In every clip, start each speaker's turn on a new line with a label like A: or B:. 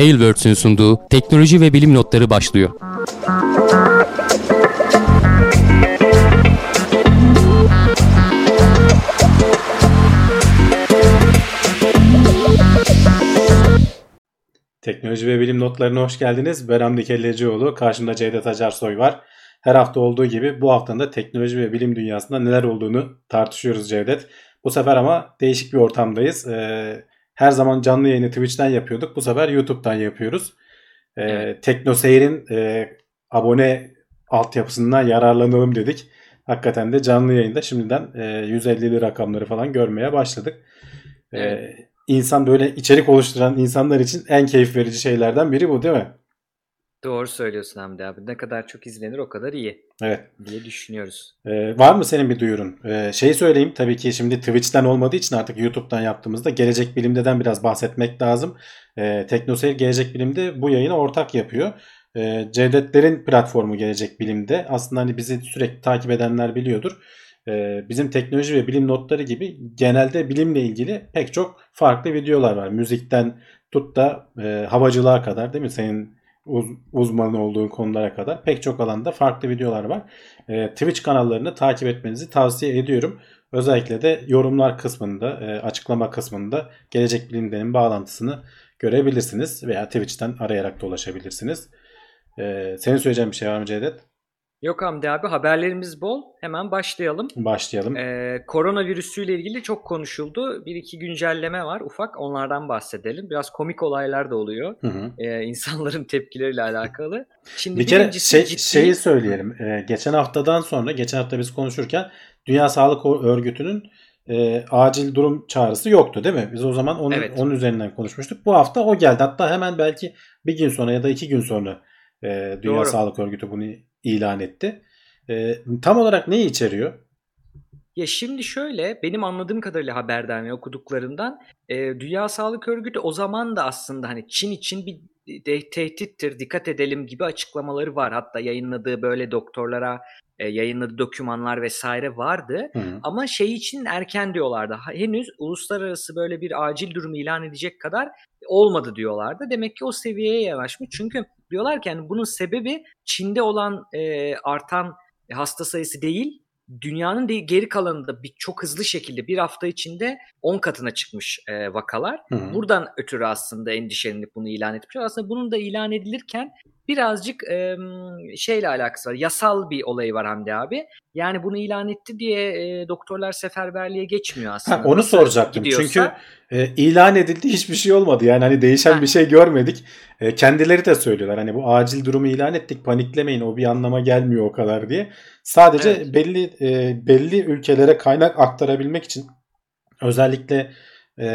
A: Tailwords'ün sunduğu teknoloji ve bilim notları başlıyor.
B: Teknoloji ve bilim notlarına hoş geldiniz. Ben Hamdi Kellecioğlu. Karşımda Cevdet Acarsoy var. Her hafta olduğu gibi bu haftanın da teknoloji ve bilim dünyasında neler olduğunu tartışıyoruz Cevdet. Bu sefer ama değişik bir ortamdayız. Ee, her zaman canlı yayını Twitch'ten yapıyorduk. Bu sefer YouTube'dan yapıyoruz. Ee, evet. Teknoseyir'in e, abone altyapısından yararlanalım dedik. Hakikaten de canlı yayında şimdiden e, 150'li rakamları falan görmeye başladık. Ee, evet. İnsan böyle içerik oluşturan insanlar için en keyif verici şeylerden biri bu değil mi?
C: Doğru söylüyorsun Hamdi abi. Ne kadar çok izlenir o kadar iyi.
B: Evet.
C: Diye düşünüyoruz.
B: Ee, var mı senin bir duyurun? Ee, şey söyleyeyim tabii ki şimdi Twitch'ten olmadığı için artık YouTube'dan yaptığımızda Gelecek Bilim'den biraz bahsetmek lazım. Ee, Teknoseyir Gelecek Bilim'de bu yayını ortak yapıyor. Ee, Cevdetlerin platformu Gelecek Bilim'de. Aslında hani bizi sürekli takip edenler biliyordur. Ee, bizim teknoloji ve bilim notları gibi genelde bilimle ilgili pek çok farklı videolar var. Müzikten tut da e, havacılığa kadar değil mi? Senin uz, uzman olduğun konulara kadar pek çok alanda farklı videolar var. E, Twitch kanallarını takip etmenizi tavsiye ediyorum. Özellikle de yorumlar kısmında, e, açıklama kısmında Gelecek Bilim'denin bağlantısını görebilirsiniz veya Twitch'ten arayarak da ulaşabilirsiniz. E, senin söyleyeceğin bir şey var mı Cevdet?
C: Yok Hamdi abi haberlerimiz bol. Hemen başlayalım.
B: Başlayalım.
C: Ee, koronavirüsüyle ilgili çok konuşuldu. Bir iki güncelleme var ufak onlardan bahsedelim. Biraz komik olaylar da oluyor. Hı hı. Ee, insanların tepkileriyle alakalı.
B: Şimdi bir kere şey, ciddi... şeyi söyleyelim. Ee, geçen haftadan sonra geçen hafta biz konuşurken Dünya Sağlık Örgütü'nün e, acil durum çağrısı yoktu değil mi? Biz o zaman onun, evet. onun üzerinden konuşmuştuk. Bu hafta o geldi. Hatta hemen belki bir gün sonra ya da iki gün sonra e, Dünya Doğru. Sağlık Örgütü bunu ilan etti. E, tam olarak neyi içeriyor?
C: Ya şimdi şöyle benim anladığım kadarıyla haberden ve okuduklarından e, Dünya Sağlık Örgütü o zaman da aslında hani Çin için bir de, tehdittir dikkat edelim gibi açıklamaları var. Hatta yayınladığı böyle doktorlara e, yayınladığı dokümanlar vesaire vardı. Hı hı. Ama şey için erken diyorlardı. Henüz uluslararası böyle bir acil durum ilan edecek kadar olmadı diyorlardı. Demek ki o seviyeye yanaşmış. Çünkü diyorlar ki yani bunun sebebi Çin'de olan e, artan hasta sayısı değil, dünyanın de geri kalanında bir çok hızlı şekilde bir hafta içinde 10 katına çıkmış e, vakalar. Hı-hı. Buradan ötürü aslında endişelenip bunu ilan etmişler. Aslında bunun da ilan edilirken birazcık e, şeyle alakası var. Yasal bir olayı var Hamdi abi. Yani bunu ilan etti diye e, doktorlar seferberliğe geçmiyor aslında.
B: Ha, onu soracaktım. Gidiyorsa, Çünkü e, ilan edildi hiçbir şey olmadı. Yani hani değişen ha. bir şey görmedik. E, kendileri de söylüyorlar. Hani bu acil durumu ilan ettik paniklemeyin o bir anlama gelmiyor o kadar diye. Sadece evet. belli e, belli ülkelere kaynak aktarabilmek için özellikle e,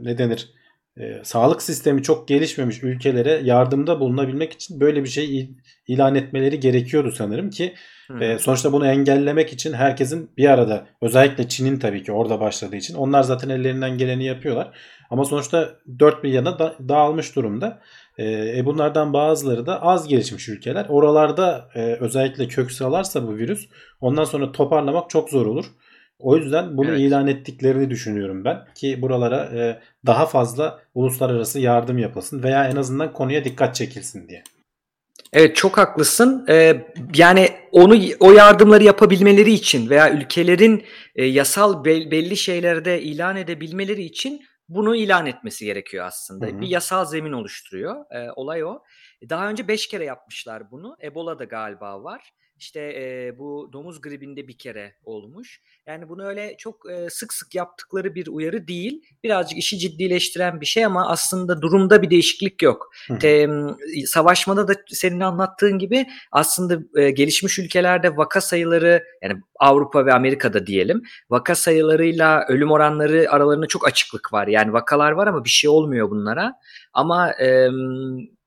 B: ne denir? E, sağlık sistemi çok gelişmemiş ülkelere yardımda bulunabilmek için böyle bir şey ilan etmeleri gerekiyordu sanırım ki e, sonuçta bunu engellemek için herkesin bir arada özellikle Çin'in tabii ki orada başladığı için onlar zaten ellerinden geleni yapıyorlar. Ama sonuçta 4 milyona da, dağılmış durumda. E, e, bunlardan bazıları da az gelişmiş ülkeler. Oralarda e, özellikle kök salarsa bu virüs ondan sonra toparlamak çok zor olur. O yüzden bunu evet. ilan ettiklerini düşünüyorum ben ki buralara e, daha fazla uluslararası yardım yapılsın veya en azından konuya dikkat çekilsin diye.
C: Evet çok haklısın. Ee, yani onu o yardımları yapabilmeleri için veya ülkelerin e, yasal be, belli şeylerde ilan edebilmeleri için bunu ilan etmesi gerekiyor aslında. Hı hı. Bir yasal zemin oluşturuyor. Ee, olay o. Daha önce 5 kere yapmışlar bunu. Ebola da galiba var. İşte e, bu domuz gribinde bir kere olmuş. Yani bunu öyle çok e, sık sık yaptıkları bir uyarı değil. Birazcık işi ciddileştiren bir şey ama aslında durumda bir değişiklik yok. Te, savaşmada da senin anlattığın gibi aslında e, gelişmiş ülkelerde vaka sayıları yani Avrupa ve Amerika'da diyelim vaka sayılarıyla ölüm oranları aralarında çok açıklık var. Yani vakalar var ama bir şey olmuyor bunlara. Ama e,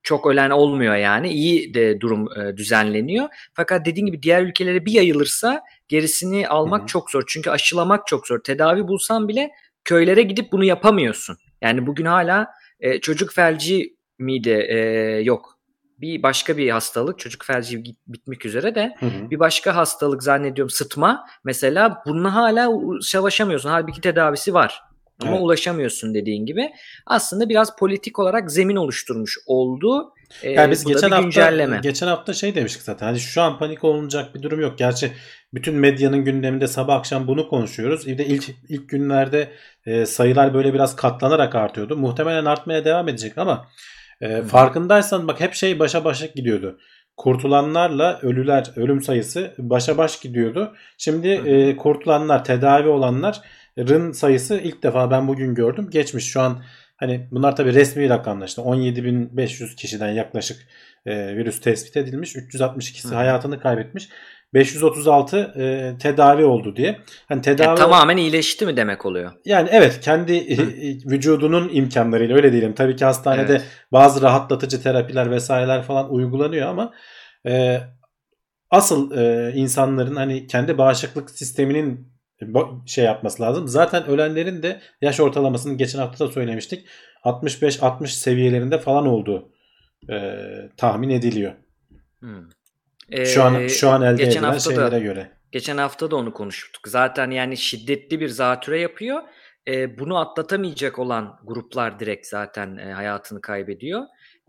C: çok ölen olmuyor yani. İyi de durum e, düzenleniyor. Fakat dediğim gibi diğer ülkelere bir yayılırsa gerisini almak Hı-hı. çok zor. Çünkü aşılamak çok zor. Tedavi bulsan bile köylere gidip bunu yapamıyorsun. Yani bugün hala e, çocuk felci miydi? E, yok. Bir başka bir hastalık çocuk felci bitmek üzere de hı hı. bir başka hastalık zannediyorum sıtma mesela bununla hala savaşamıyorsun. Halbuki tedavisi var. Ama
B: Evet.
C: ulaşamıyorsun dediğin gibi. Aslında biraz politik olarak zemin oluşturmuş oldu. Ee,
B: Yani biz geçen hafta
C: güncelleme.
B: geçen hafta şey demiştik zaten. Hani şu an panik olunacak bir durum yok. Gerçi bütün medyanın gündeminde sabah akşam bunu konuşuyoruz. Bir de ilk ilk günlerde e, sayılar böyle biraz katlanarak artıyordu. Muhtemelen artmaya devam edecek ama e, farkındaysan bak hep şey başa başa gidiyordu. Kurtulanlarla ölüler ölüm sayısı başa baş gidiyordu. Şimdi e, kurtulanlar, tedavi olanların sayısı ilk defa ben bugün gördüm. Geçmiş şu an Hani bunlar tabii resmi rakamlar işte 17.500 kişiden yaklaşık e, virüs tespit edilmiş. 362'si
C: Hı.
B: hayatını kaybetmiş. 536 e, tedavi oldu diye. Hani tedavi
C: Yani tamamen iyileşti mi demek oluyor?
B: yani evet kendi e, vücudunun imkanlarıyla öyle diyelim. Tabii ki hastanede
C: Evet.
B: bazı rahatlatıcı terapiler vesaireler falan uygulanıyor ama e, asıl e, insanların hani kendi bağışıklık sisteminin şey yapması lazım. Zaten ölenlerin de yaş ortalamasını geçen hafta da söylemiştik. 65-60 seviyelerinde falan olduğu e, tahmin ediliyor.
C: Hmm.
B: Şu an
C: Ee,
B: şu an elde
C: geçen
B: edilen
C: hafta da-
B: şeylere göre.
C: Geçen hafta da onu konuştuk. Zaten yani şiddetli bir zatüre yapıyor. Ee, bunu atlatamayacak olan gruplar direkt zaten e, hayatını kaybediyor.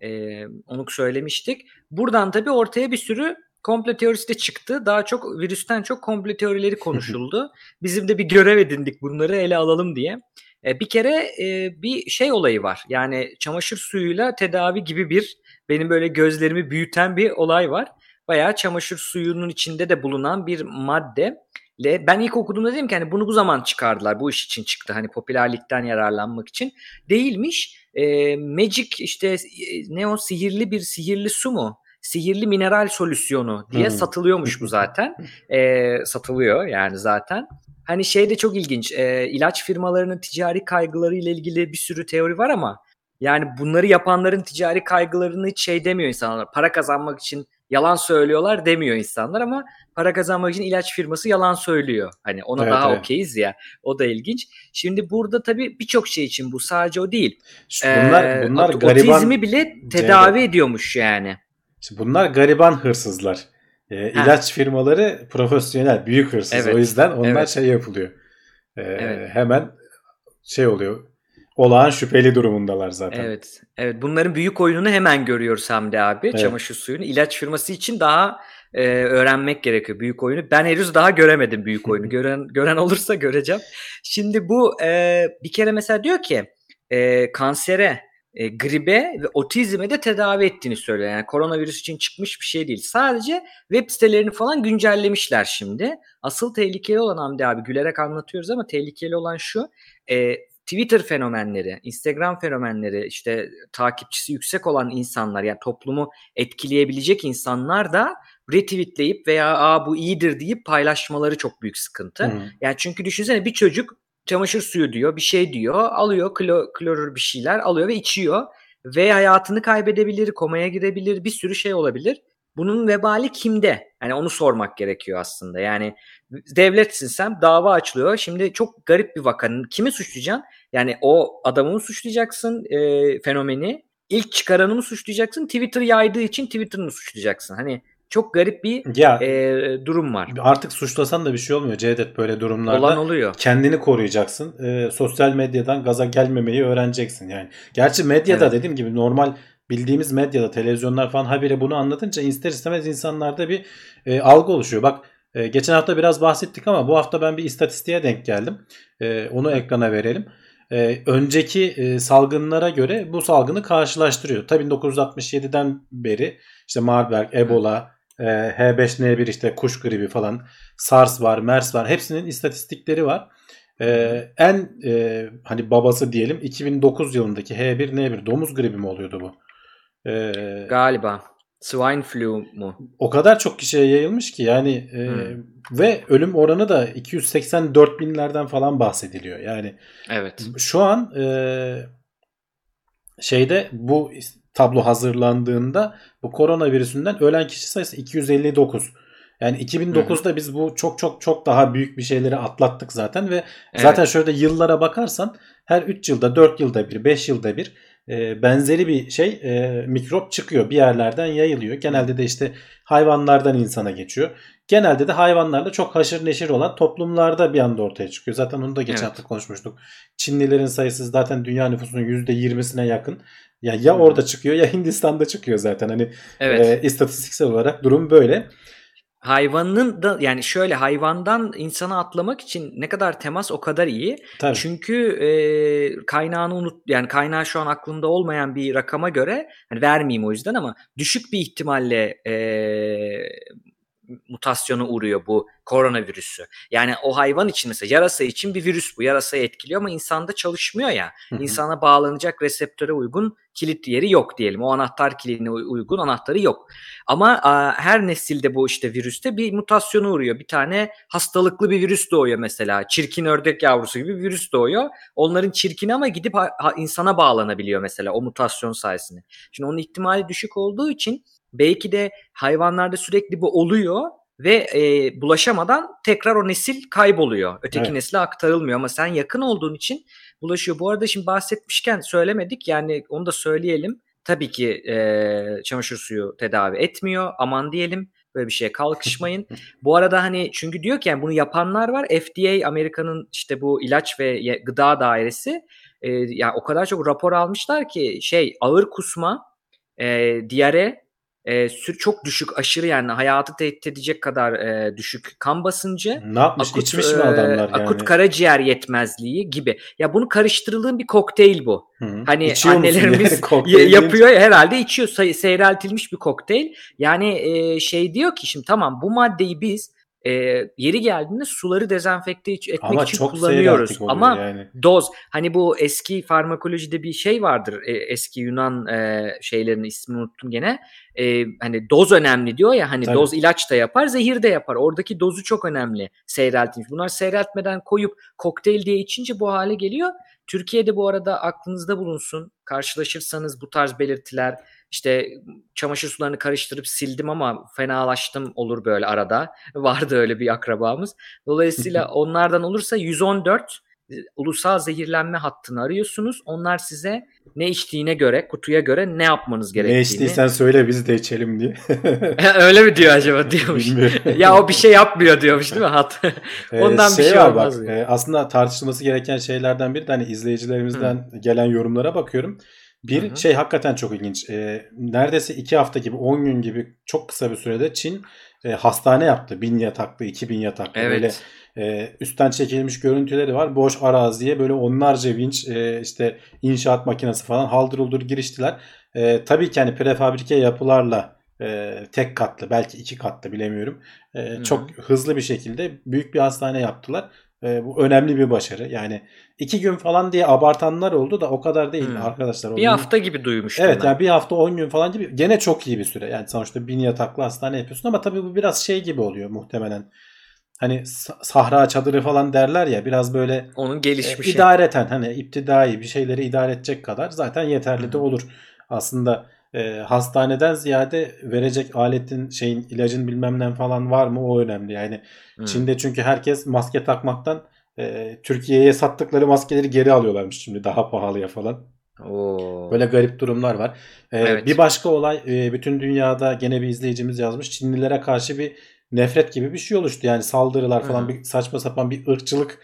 C: Ee, onu söylemiştik. Buradan tabii ortaya bir sürü komplo teorisi de çıktı. Daha çok virüsten çok komplo teorileri konuşuldu. Bizim de bir görev edindik bunları ele alalım diye. Ee, bir kere e, bir şey olayı var. Yani çamaşır suyuyla tedavi gibi bir benim böyle gözlerimi büyüten bir olay var bayağı çamaşır suyunun içinde de bulunan bir madde. Ben ilk okuduğumda dedim ki hani bunu bu zaman çıkardılar. Bu iş için çıktı. Hani popülerlikten yararlanmak için. Değilmiş. E, Magic işte e, ne o sihirli bir sihirli su mu? Sihirli mineral solüsyonu diye
B: Hmm.
C: satılıyormuş bu zaten. E, satılıyor yani zaten. Hani şey de çok ilginç. E, ilaç firmalarının ticari kaygıları ile ilgili bir sürü teori var ama yani bunları yapanların ticari kaygılarını hiç şey demiyor insanlar. Para kazanmak için yalan söylüyorlar demiyor insanlar ama para kazanmak için ilaç firması yalan söylüyor. Hani ona
B: Evet,
C: daha
B: evet.
C: okeyiz ya. O da ilginç. Şimdi burada tabii birçok şey için bu sadece o değil.
B: Bunlar
C: Ee,
B: bunlar gariban
C: otizmi bile tedavi ediyormuş yani.
B: İşte bunlar gariban hırsızlar. E, ilaç firmaları profesyonel, büyük hırsız.
C: Evet,
B: O yüzden onlar
C: evet.
B: şey yapılıyor. E,
C: Evet.
B: Hemen şey oluyor. Olağan şüpheli durumundalar zaten.
C: Evet. Evet. Bunların büyük oyununu hemen görüyoruz Hamdi abi.
B: Evet.
C: Çamaşır suyunu. ilaç firması için daha e, öğrenmek gerekiyor büyük oyunu. Ben henüz daha göremedim büyük oyunu. Gören gören olursa göreceğim. Şimdi bu e, bir kere mesela diyor ki e, kansere, e, gribe ve otizme de tedavi ettiğini söylüyor. Yani koronavirüs için çıkmış bir şey değil. Sadece web sitelerini falan güncellemişler şimdi. Asıl tehlikeli olan Hamdi abi gülerek anlatıyoruz ama tehlikeli olan şu. E, Twitter fenomenleri, Instagram fenomenleri, işte takipçisi yüksek olan insanlar yani toplumu etkileyebilecek insanlar da retweetleyip veya aa bu iyidir deyip paylaşmaları çok büyük sıkıntı.
B: Hı.
C: Yani çünkü düşünsene bir çocuk çamaşır suyu diyor, bir şey diyor, alıyor klo, klorür bir şeyler alıyor ve içiyor ve hayatını kaybedebilir, komaya girebilir, bir sürü şey olabilir. Bunun vebali kimde? Yani onu sormak gerekiyor aslında. Yani devletsin sen, dava açılıyor. Şimdi çok garip bir vakanın kimi suçlayacaksın? Yani o adamı mı suçlayacaksın e, fenomeni? İlk çıkaranı mı suçlayacaksın? Twitter yaydığı için Twitter'ını mı suçlayacaksın? Hani çok garip bir
B: Ya
C: e, durum var.
B: artık suçlasan da bir şey olmuyor Cevdet böyle durumlarda.
C: Olan oluyor.
B: kendini koruyacaksın. Ee, sosyal medyadan gaza gelmemeyi öğreneceksin yani. Gerçi medyada
C: Evet.
B: dediğim gibi normal bildiğimiz medyada televizyonlar falan habire bunu anlatınca ister istemez insanlarda bir e, algı oluşuyor. Bak e, geçen hafta biraz bahsettik ama bu hafta ben bir istatistiğe denk geldim. E, onu ekrana verelim. E, önceki e, salgınlara göre bu salgını karşılaştırıyor. Tabii 1967'den beri işte Marburg, Ebola, e, H5N1 işte kuş gribi falan, SARS var, MERS var. Hepsinin istatistikleri var. Ee, en e, hani babası diyelim 2009 yılındaki H1N1 domuz gribi mi oluyordu bu? Ee,
C: Galiba. Swine flu mu?
B: o kadar çok kişiye yayılmış ki yani e,
C: Hmm.
B: ve ölüm oranı da 284 binlerden falan bahsediliyor. Yani
C: Evet.
B: şu an e, şeyde bu tablo hazırlandığında bu koronavirüsünden ölen kişi sayısı 259. Yani 2009'da biz bu çok çok çok daha büyük bir şeyleri atlattık zaten ve evet. zaten şöyle yıllara bakarsan her 3 yılda 4 yılda bir 5 yılda bir e, benzeri bir şey e, mikrop çıkıyor bir yerlerden yayılıyor. Genelde de işte hayvanlardan insana geçiyor. Genelde de hayvanlarla çok haşır neşir olan toplumlarda bir anda ortaya çıkıyor. Zaten onu da geçen evet. hafta konuşmuştuk. Çinlilerin sayısı zaten dünya nüfusunun %20'sine yakın. Ya ya orada çıkıyor ya Hindistan'da çıkıyor zaten. Hani evet. e, istatistiksel olarak durum böyle
C: hayvanın da yani şöyle hayvandan insana atlamak için ne kadar temas o kadar iyi. Tabii. Çünkü e, kaynağını unut yani kaynağı şu an aklımda olmayan bir rakama göre hani vermeyeyim o yüzden ama düşük bir ihtimalle e, mutasyona uğruyor bu koronavirüsü. Yani o hayvan için mesela yarasa için bir virüs bu. Yarasayı etkiliyor ama insanda çalışmıyor ya. Hı hı. İnsana bağlanacak reseptöre uygun kilit yeri yok diyelim. O anahtar kilidine uygun anahtarı yok. Ama a, her nesilde bu işte virüste bir mutasyona uğruyor. Bir tane hastalıklı bir virüs doğuyor mesela. Çirkin ördek yavrusu gibi bir virüs doğuyor. Onların çirkini ama gidip ha, ha, insana bağlanabiliyor mesela o mutasyon sayesinde. Şimdi onun ihtimali düşük olduğu için belki de hayvanlarda sürekli bu oluyor ve e, bulaşamadan tekrar o nesil kayboluyor. Öteki evet. nesile aktarılmıyor ama sen yakın olduğun için bulaşıyor. Bu arada şimdi bahsetmişken söylemedik yani onu da söyleyelim. Tabii ki e, çamaşır suyu tedavi etmiyor. Aman diyelim böyle bir şeye kalkışmayın. bu arada hani çünkü diyor ki yani bunu yapanlar var. FDA Amerika'nın işte bu ilaç ve gıda dairesi e, yani o kadar çok rapor almışlar ki şey ağır kusma, e, diyare e, çok düşük aşırı yani hayatı tehdit edecek kadar e, düşük kan basıncı.
B: Ne yapmış akut, içmiş mi adamlar yani?
C: Akut karaciğer yetmezliği gibi. Ya bunu karıştırıldığın bir kokteyl bu. Hı. Hani İçiyor annelerimiz yani yapıyor ya, herhalde içiyor seyreltilmiş bir kokteyl. Yani e, şey diyor ki şimdi tamam bu maddeyi biz e, yeri geldiğinde suları dezenfekte etmek Ama için çok kullanıyoruz. Ama yani. doz hani bu eski farmakolojide bir şey vardır. E, eski Yunan e, şeylerin ismini unuttum gene. E, hani doz önemli diyor ya hani Tabii. doz ilaç da yapar, zehir de yapar. Oradaki dozu çok önemli seyreltilmiş. Bunlar seyreltmeden koyup kokteyl diye içince bu hale geliyor. Türkiye'de bu arada aklınızda bulunsun. Karşılaşırsanız bu tarz belirtiler işte çamaşır sularını karıştırıp sildim ama fenalaştım olur böyle arada. Vardı öyle bir akrabamız. Dolayısıyla onlardan olursa 114 e, ulusal zehirlenme hattını arıyorsunuz. Onlar size ne içtiğine göre, kutuya göre ne yapmanız gerektiğini.
B: Ne içtiysen söyle biz de içelim diye.
C: Öyle mi diyor acaba diyormuş. ya o bir şey yapmıyor diyormuş değil mi hat? Ondan ee, şey bir şey var olmaz. Bak,
B: e, aslında tartışılması gereken şeylerden biri de hani izleyicilerimizden Hı. gelen yorumlara bakıyorum. Bir Hı-hı. şey hakikaten çok ilginç. E, neredeyse iki hafta gibi 10 gün gibi çok kısa bir sürede Çin e, hastane yaptı. Bin yataklı, iki bin yataklı. Evet. Böyle e, üstten çekilmiş görüntüleri var. Boş araziye böyle onlarca vinç e, işte inşaat makinesi falan haldır uldur giriştiler. E, tabii ki hani prefabrike yapılarla e, tek katlı belki iki katlı bilemiyorum. E, çok hızlı bir şekilde büyük bir hastane yaptılar. E, bu önemli bir başarı. Yani iki gün falan diye abartanlar oldu da o kadar değil hmm. arkadaşlar.
C: Bir hafta gibi duymuştum
B: Evet ben. yani bir hafta on gün falan gibi. Gene çok iyi bir süre. Yani sonuçta bin yataklı hastane yapıyorsun ama tabii bu biraz şey gibi oluyor muhtemelen. Hani sahra çadırı falan derler ya biraz böyle
C: onun gelişmişi.
B: E, idareten hani iptidai bir şeyleri idare edecek kadar zaten yeterli hmm. de olur. Aslında e, hastaneden ziyade verecek aletin şeyin ilacın bilmem falan var mı o önemli. Yani hmm. Çin'de çünkü herkes maske takmaktan e, Türkiye'ye sattıkları maskeleri geri alıyorlarmış şimdi daha pahalıya falan. Oo. Böyle garip durumlar var. Ee, evet. Bir başka olay e, bütün dünyada gene bir izleyicimiz yazmış. Çinlilere karşı bir nefret gibi bir şey oluştu. Yani saldırılar falan Hı. bir saçma sapan bir ırkçılık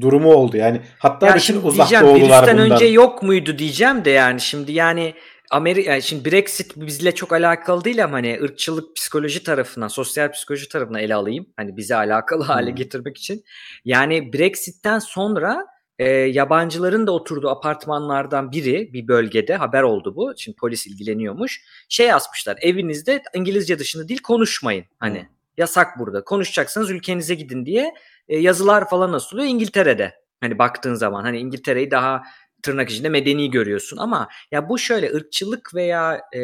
B: durumu oldu. Yani hatta ya bütün uzak doğulular bundan.
C: önce yok muydu diyeceğim de yani şimdi yani Amerika yani şimdi Brexit bizle çok alakalı değil ama hani ırkçılık psikoloji tarafından, sosyal psikoloji tarafından ele alayım. Hani bize alakalı hale hmm. getirmek için. Yani Brexit'ten sonra e, yabancıların da oturduğu apartmanlardan biri bir bölgede haber oldu bu. Şimdi polis ilgileniyormuş. Şey yazmışlar. Evinizde İngilizce dışında dil konuşmayın. Hani hmm. yasak burada. Konuşacaksanız ülkenize gidin diye e, yazılar falan asılıyor İngiltere'de. Hani baktığın zaman hani İngiltere'yi daha tırnak içinde medeni görüyorsun ama ya bu şöyle ırkçılık veya e,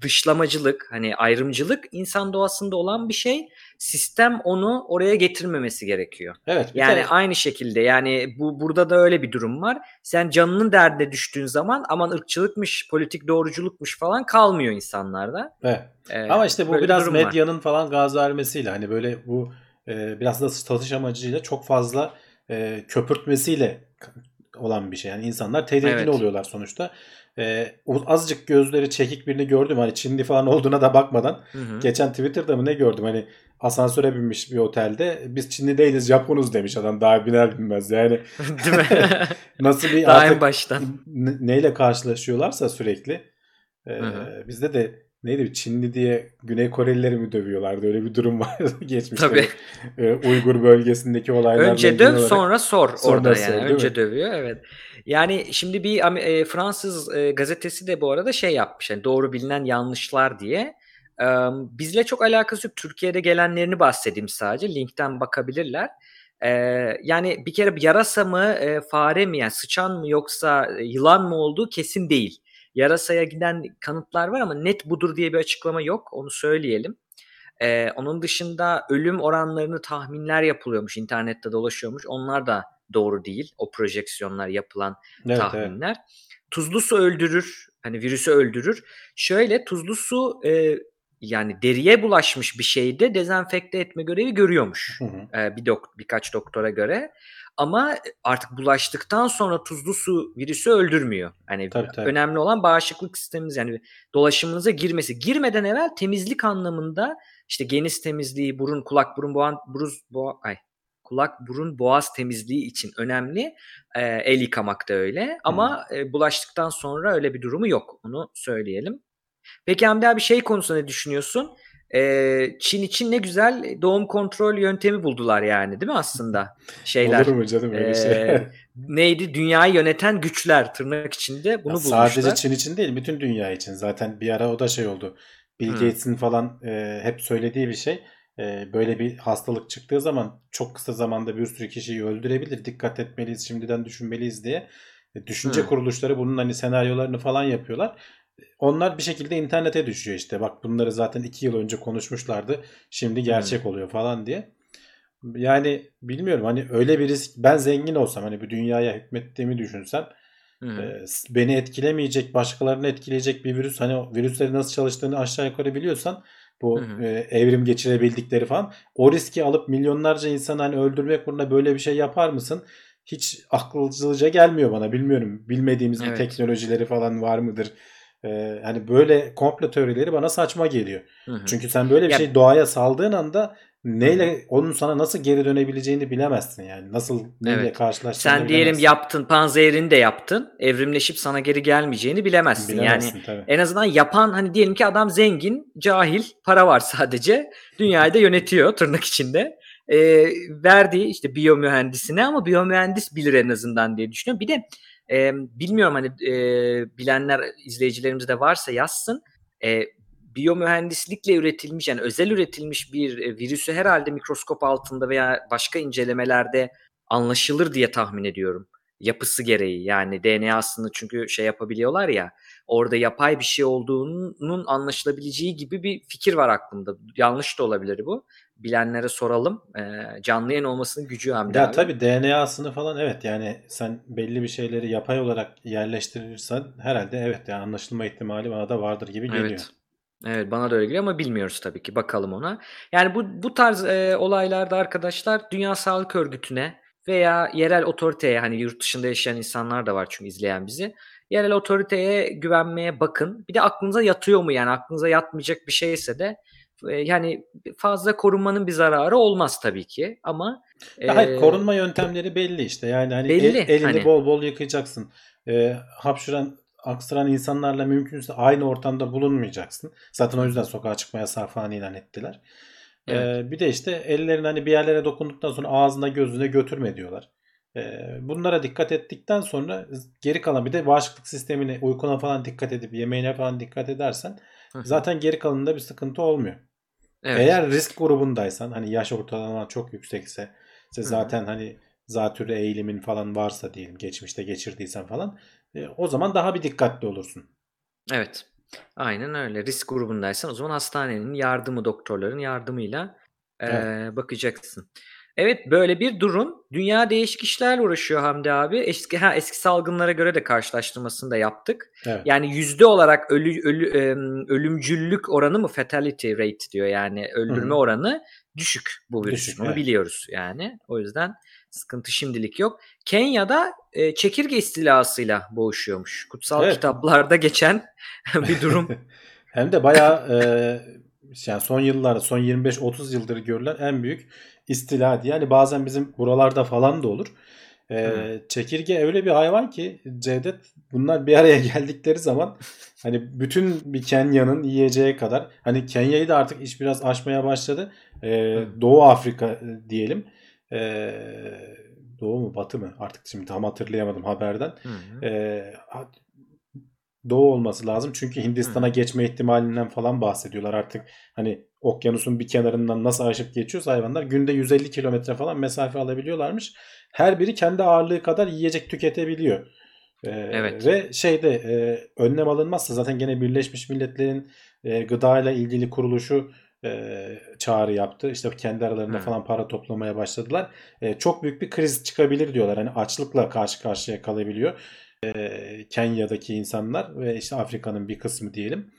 C: dışlamacılık, hani ayrımcılık insan doğasında olan bir şey. Sistem onu oraya getirmemesi gerekiyor.
B: Evet.
C: Yani
B: de...
C: aynı şekilde yani bu burada da öyle bir durum var. Sen canının derdine düştüğün zaman aman ırkçılıkmış, politik doğruculukmuş falan kalmıyor insanlarda.
B: Evet. Ee, Ama işte bu biraz medyanın var. falan gaz vermesiyle hani böyle bu e, biraz da satış amacıyla çok fazla e, köpürtmesiyle olan bir şey. Yani insanlar tedirgin evet. oluyorlar sonuçta. Ee, azıcık gözleri çekik birini gördüm. Hani Çinli falan olduğuna da bakmadan. Hı hı. Geçen Twitter'da mı ne gördüm? Hani asansöre binmiş bir otelde. Biz Çinli değiliz Japonuz demiş adam. Daha biner binmez yani. Değil mi? Nasıl bir
C: Daha artık baştan.
B: neyle karşılaşıyorlarsa sürekli. Ee, bizde de neydi Çinli diye Güney Korelileri mi dövüyorlardı? Öyle bir durum var geçmişte.
C: Tabii.
B: Ee, Uygur bölgesindeki olaylar.
C: Önce döv olarak. sonra sor sonra orada sor, yani. Önce mi? dövüyor evet. Yani şimdi bir e, Fransız e, gazetesi de bu arada şey yapmış. Yani doğru bilinen yanlışlar diye. E, bizle çok alakası yok. Türkiye'de gelenlerini bahsedeyim sadece. Linkten bakabilirler. E, yani bir kere yarasa mı e, fare mi yani sıçan mı yoksa yılan mı olduğu kesin değil. Yarasaya giden kanıtlar var ama net budur diye bir açıklama yok. Onu söyleyelim. Ee, onun dışında ölüm oranlarını tahminler yapılıyormuş. internette dolaşıyormuş. Onlar da doğru değil. O projeksiyonlar yapılan evet, tahminler. Evet. Tuzlu su öldürür. Hani virüsü öldürür. Şöyle tuzlu su e, yani deriye bulaşmış bir şeyde dezenfekte etme görevi görüyormuş. Hı hı. E, bir dok birkaç doktora göre. Ama artık bulaştıktan sonra tuzlu su virüsü öldürmüyor. Hani tabii, tabii. önemli olan bağışıklık sistemimiz yani dolaşımınıza girmesi. Girmeden evvel temizlik anlamında işte geniz temizliği, burun, kulak, burun, boğan, buruz, boğa, ay, kulak, burun, boğaz temizliği için önemli. E, el yıkamak da öyle. Ama hmm. e, bulaştıktan sonra öyle bir durumu yok. Onu söyleyelim. Peki Hamdi abi şey konusunda ne düşünüyorsun? Ee, Çin için ne güzel doğum kontrol yöntemi buldular yani değil mi aslında? Şeyler.
B: Olur mu canım öyle şey? E,
C: neydi? Dünyayı yöneten güçler tırnak içinde bunu ya bulmuşlar.
B: Sadece Çin için değil bütün dünya için. Zaten bir ara o da şey oldu. Bill hmm. Gates'in falan e, hep söylediği bir şey. E, böyle bir hastalık çıktığı zaman çok kısa zamanda bir sürü kişiyi öldürebilir. Dikkat etmeliyiz, şimdiden düşünmeliyiz diye. E, düşünce hmm. kuruluşları bunun hani senaryolarını falan yapıyorlar onlar bir şekilde internete düşüyor işte. Bak bunları zaten iki yıl önce konuşmuşlardı. Şimdi gerçek hmm. oluyor falan diye. Yani bilmiyorum hani öyle bir risk ben zengin olsam hani bu dünyaya hükmettiğimi düşünsem hmm. e, beni etkilemeyecek başkalarını etkileyecek bir virüs hani virüslerin nasıl çalıştığını aşağı yukarı biliyorsan bu hmm. e, evrim geçirebildikleri falan o riski alıp milyonlarca insan hani öldürmek uğruna böyle bir şey yapar mısın? Hiç akılcılıca gelmiyor bana bilmiyorum. Bilmediğimiz evet. bir teknolojileri falan var mıdır? Ee, hani böyle komplo teorileri bana saçma geliyor. Hı hı. Çünkü sen böyle bir ya, şey doğaya saldığın anda neyle onun sana nasıl geri dönebileceğini bilemezsin yani. Nasıl neyle evet. karşılaştığını
C: Sen diyelim bilemezsin. yaptın panzerini de yaptın. Evrimleşip sana geri gelmeyeceğini bilemezsin. bilemezsin yani tabii. en azından yapan hani diyelim ki adam zengin, cahil, para var sadece. Dünyayı da yönetiyor tırnak içinde. E, verdiği işte biyomühendisine ama biyomühendis bilir en azından diye düşünüyorum. Bir de e, bilmiyorum hani e, bilenler izleyicilerimiz de varsa yazsın. E, biyomühendislikle üretilmiş yani özel üretilmiş bir e, virüsü herhalde mikroskop altında veya başka incelemelerde anlaşılır diye tahmin ediyorum. Yapısı gereği yani DNA'sını çünkü şey yapabiliyorlar ya orada yapay bir şey olduğunun anlaşılabileceği gibi bir fikir var aklımda. Yanlış da olabilir bu bilenlere soralım. E, canlı yayın olmasının gücü hem
B: de. Ya tabii DNA'sını falan evet yani sen belli bir şeyleri yapay olarak yerleştirirsen herhalde evet yani anlaşılma ihtimali bana da vardır gibi geliyor.
C: Evet. Evet bana da öyle geliyor ama bilmiyoruz tabii ki. Bakalım ona. Yani bu bu tarz e, olaylarda arkadaşlar Dünya Sağlık Örgütü'ne veya yerel otoriteye hani yurt dışında yaşayan insanlar da var çünkü izleyen bizi. Yerel otoriteye güvenmeye bakın. Bir de aklınıza yatıyor mu yani aklınıza yatmayacak bir şeyse de yani fazla korunmanın bir zararı olmaz tabii ki ama
B: e, hayır, korunma yöntemleri belli işte. Yani hani belli, el, elini hani. bol bol yıkayacaksın. E, hapşıran aksıran insanlarla mümkünse aynı ortamda bulunmayacaksın. Zaten o yüzden sokağa çıkma yasağı falan ilan ettiler. Evet. Ee, bir de işte ellerini hani bir yerlere dokunduktan sonra ağzına gözüne götürme diyorlar. Ee, bunlara dikkat ettikten sonra geri kalan bir de bağışıklık sistemine uykuna falan dikkat edip yemeğine falan dikkat edersen zaten geri kalanında bir sıkıntı olmuyor. Evet. Eğer risk grubundaysan hani yaş ortalaman çok yüksekse işte zaten hani zatürre eğilimin falan varsa diyelim geçmişte geçirdiysen falan e, o zaman daha bir dikkatli olursun.
C: Evet. Aynen öyle. Risk grubundaysan o zaman hastanenin yardımı, doktorların yardımıyla e,
B: Evet.
C: bakacaksın. Evet böyle bir durum. Dünya değişik işlerle uğraşıyor Hamdi abi. Eski ha, eski salgınlara göre de karşılaştırmasını da yaptık.
B: Evet.
C: Yani yüzde olarak ölü, ölü ölümcüllük oranı mı fatality rate diyor yani öldürme
B: Hı hı.
C: oranı düşük bu virüsün.
B: Düşük, evet.
C: biliyoruz yani. O yüzden sıkıntı şimdilik yok. Kenya'da e, çekirge istilasıyla boğuşuyormuş. Kutsal
B: Evet.
C: kitaplarda geçen bir durum.
B: Hem de bayağı e, yani son yıllarda son 25-30 yıldır görülen en büyük istila diye. Yani bazen bizim buralarda falan da olur. E, çekirge öyle bir hayvan ki Cevdet bunlar bir araya geldikleri zaman hani bütün bir Kenya'nın yiyeceği kadar hani Kenya'yı da artık iş biraz aşmaya başladı. E. Doğu Afrika e, diyelim. E, Doğu mu Batı mı artık şimdi tam hatırlayamadım haberden.
C: Hı hı.
B: Ee, doğu olması lazım. Çünkü Hindistan'a geçme ihtimalinden falan bahsediyorlar artık. Hani okyanusun bir kenarından nasıl aşıp geçiyorsa hayvanlar günde 150 kilometre falan mesafe alabiliyorlarmış. Her biri kendi ağırlığı kadar yiyecek tüketebiliyor. Ee,
C: Evet.
B: Ve şeyde e, önlem alınmazsa zaten gene Birleşmiş Milletler'in e, gıdayla ilgili kuruluşu e, çağrı yaptı. İşte kendi aralarında falan para toplamaya başladılar. E, çok büyük bir kriz çıkabilir diyorlar. Hani açlıkla karşı karşıya kalabiliyor. E, Kenya'daki insanlar ve işte Afrika'nın bir kısmı diyelim.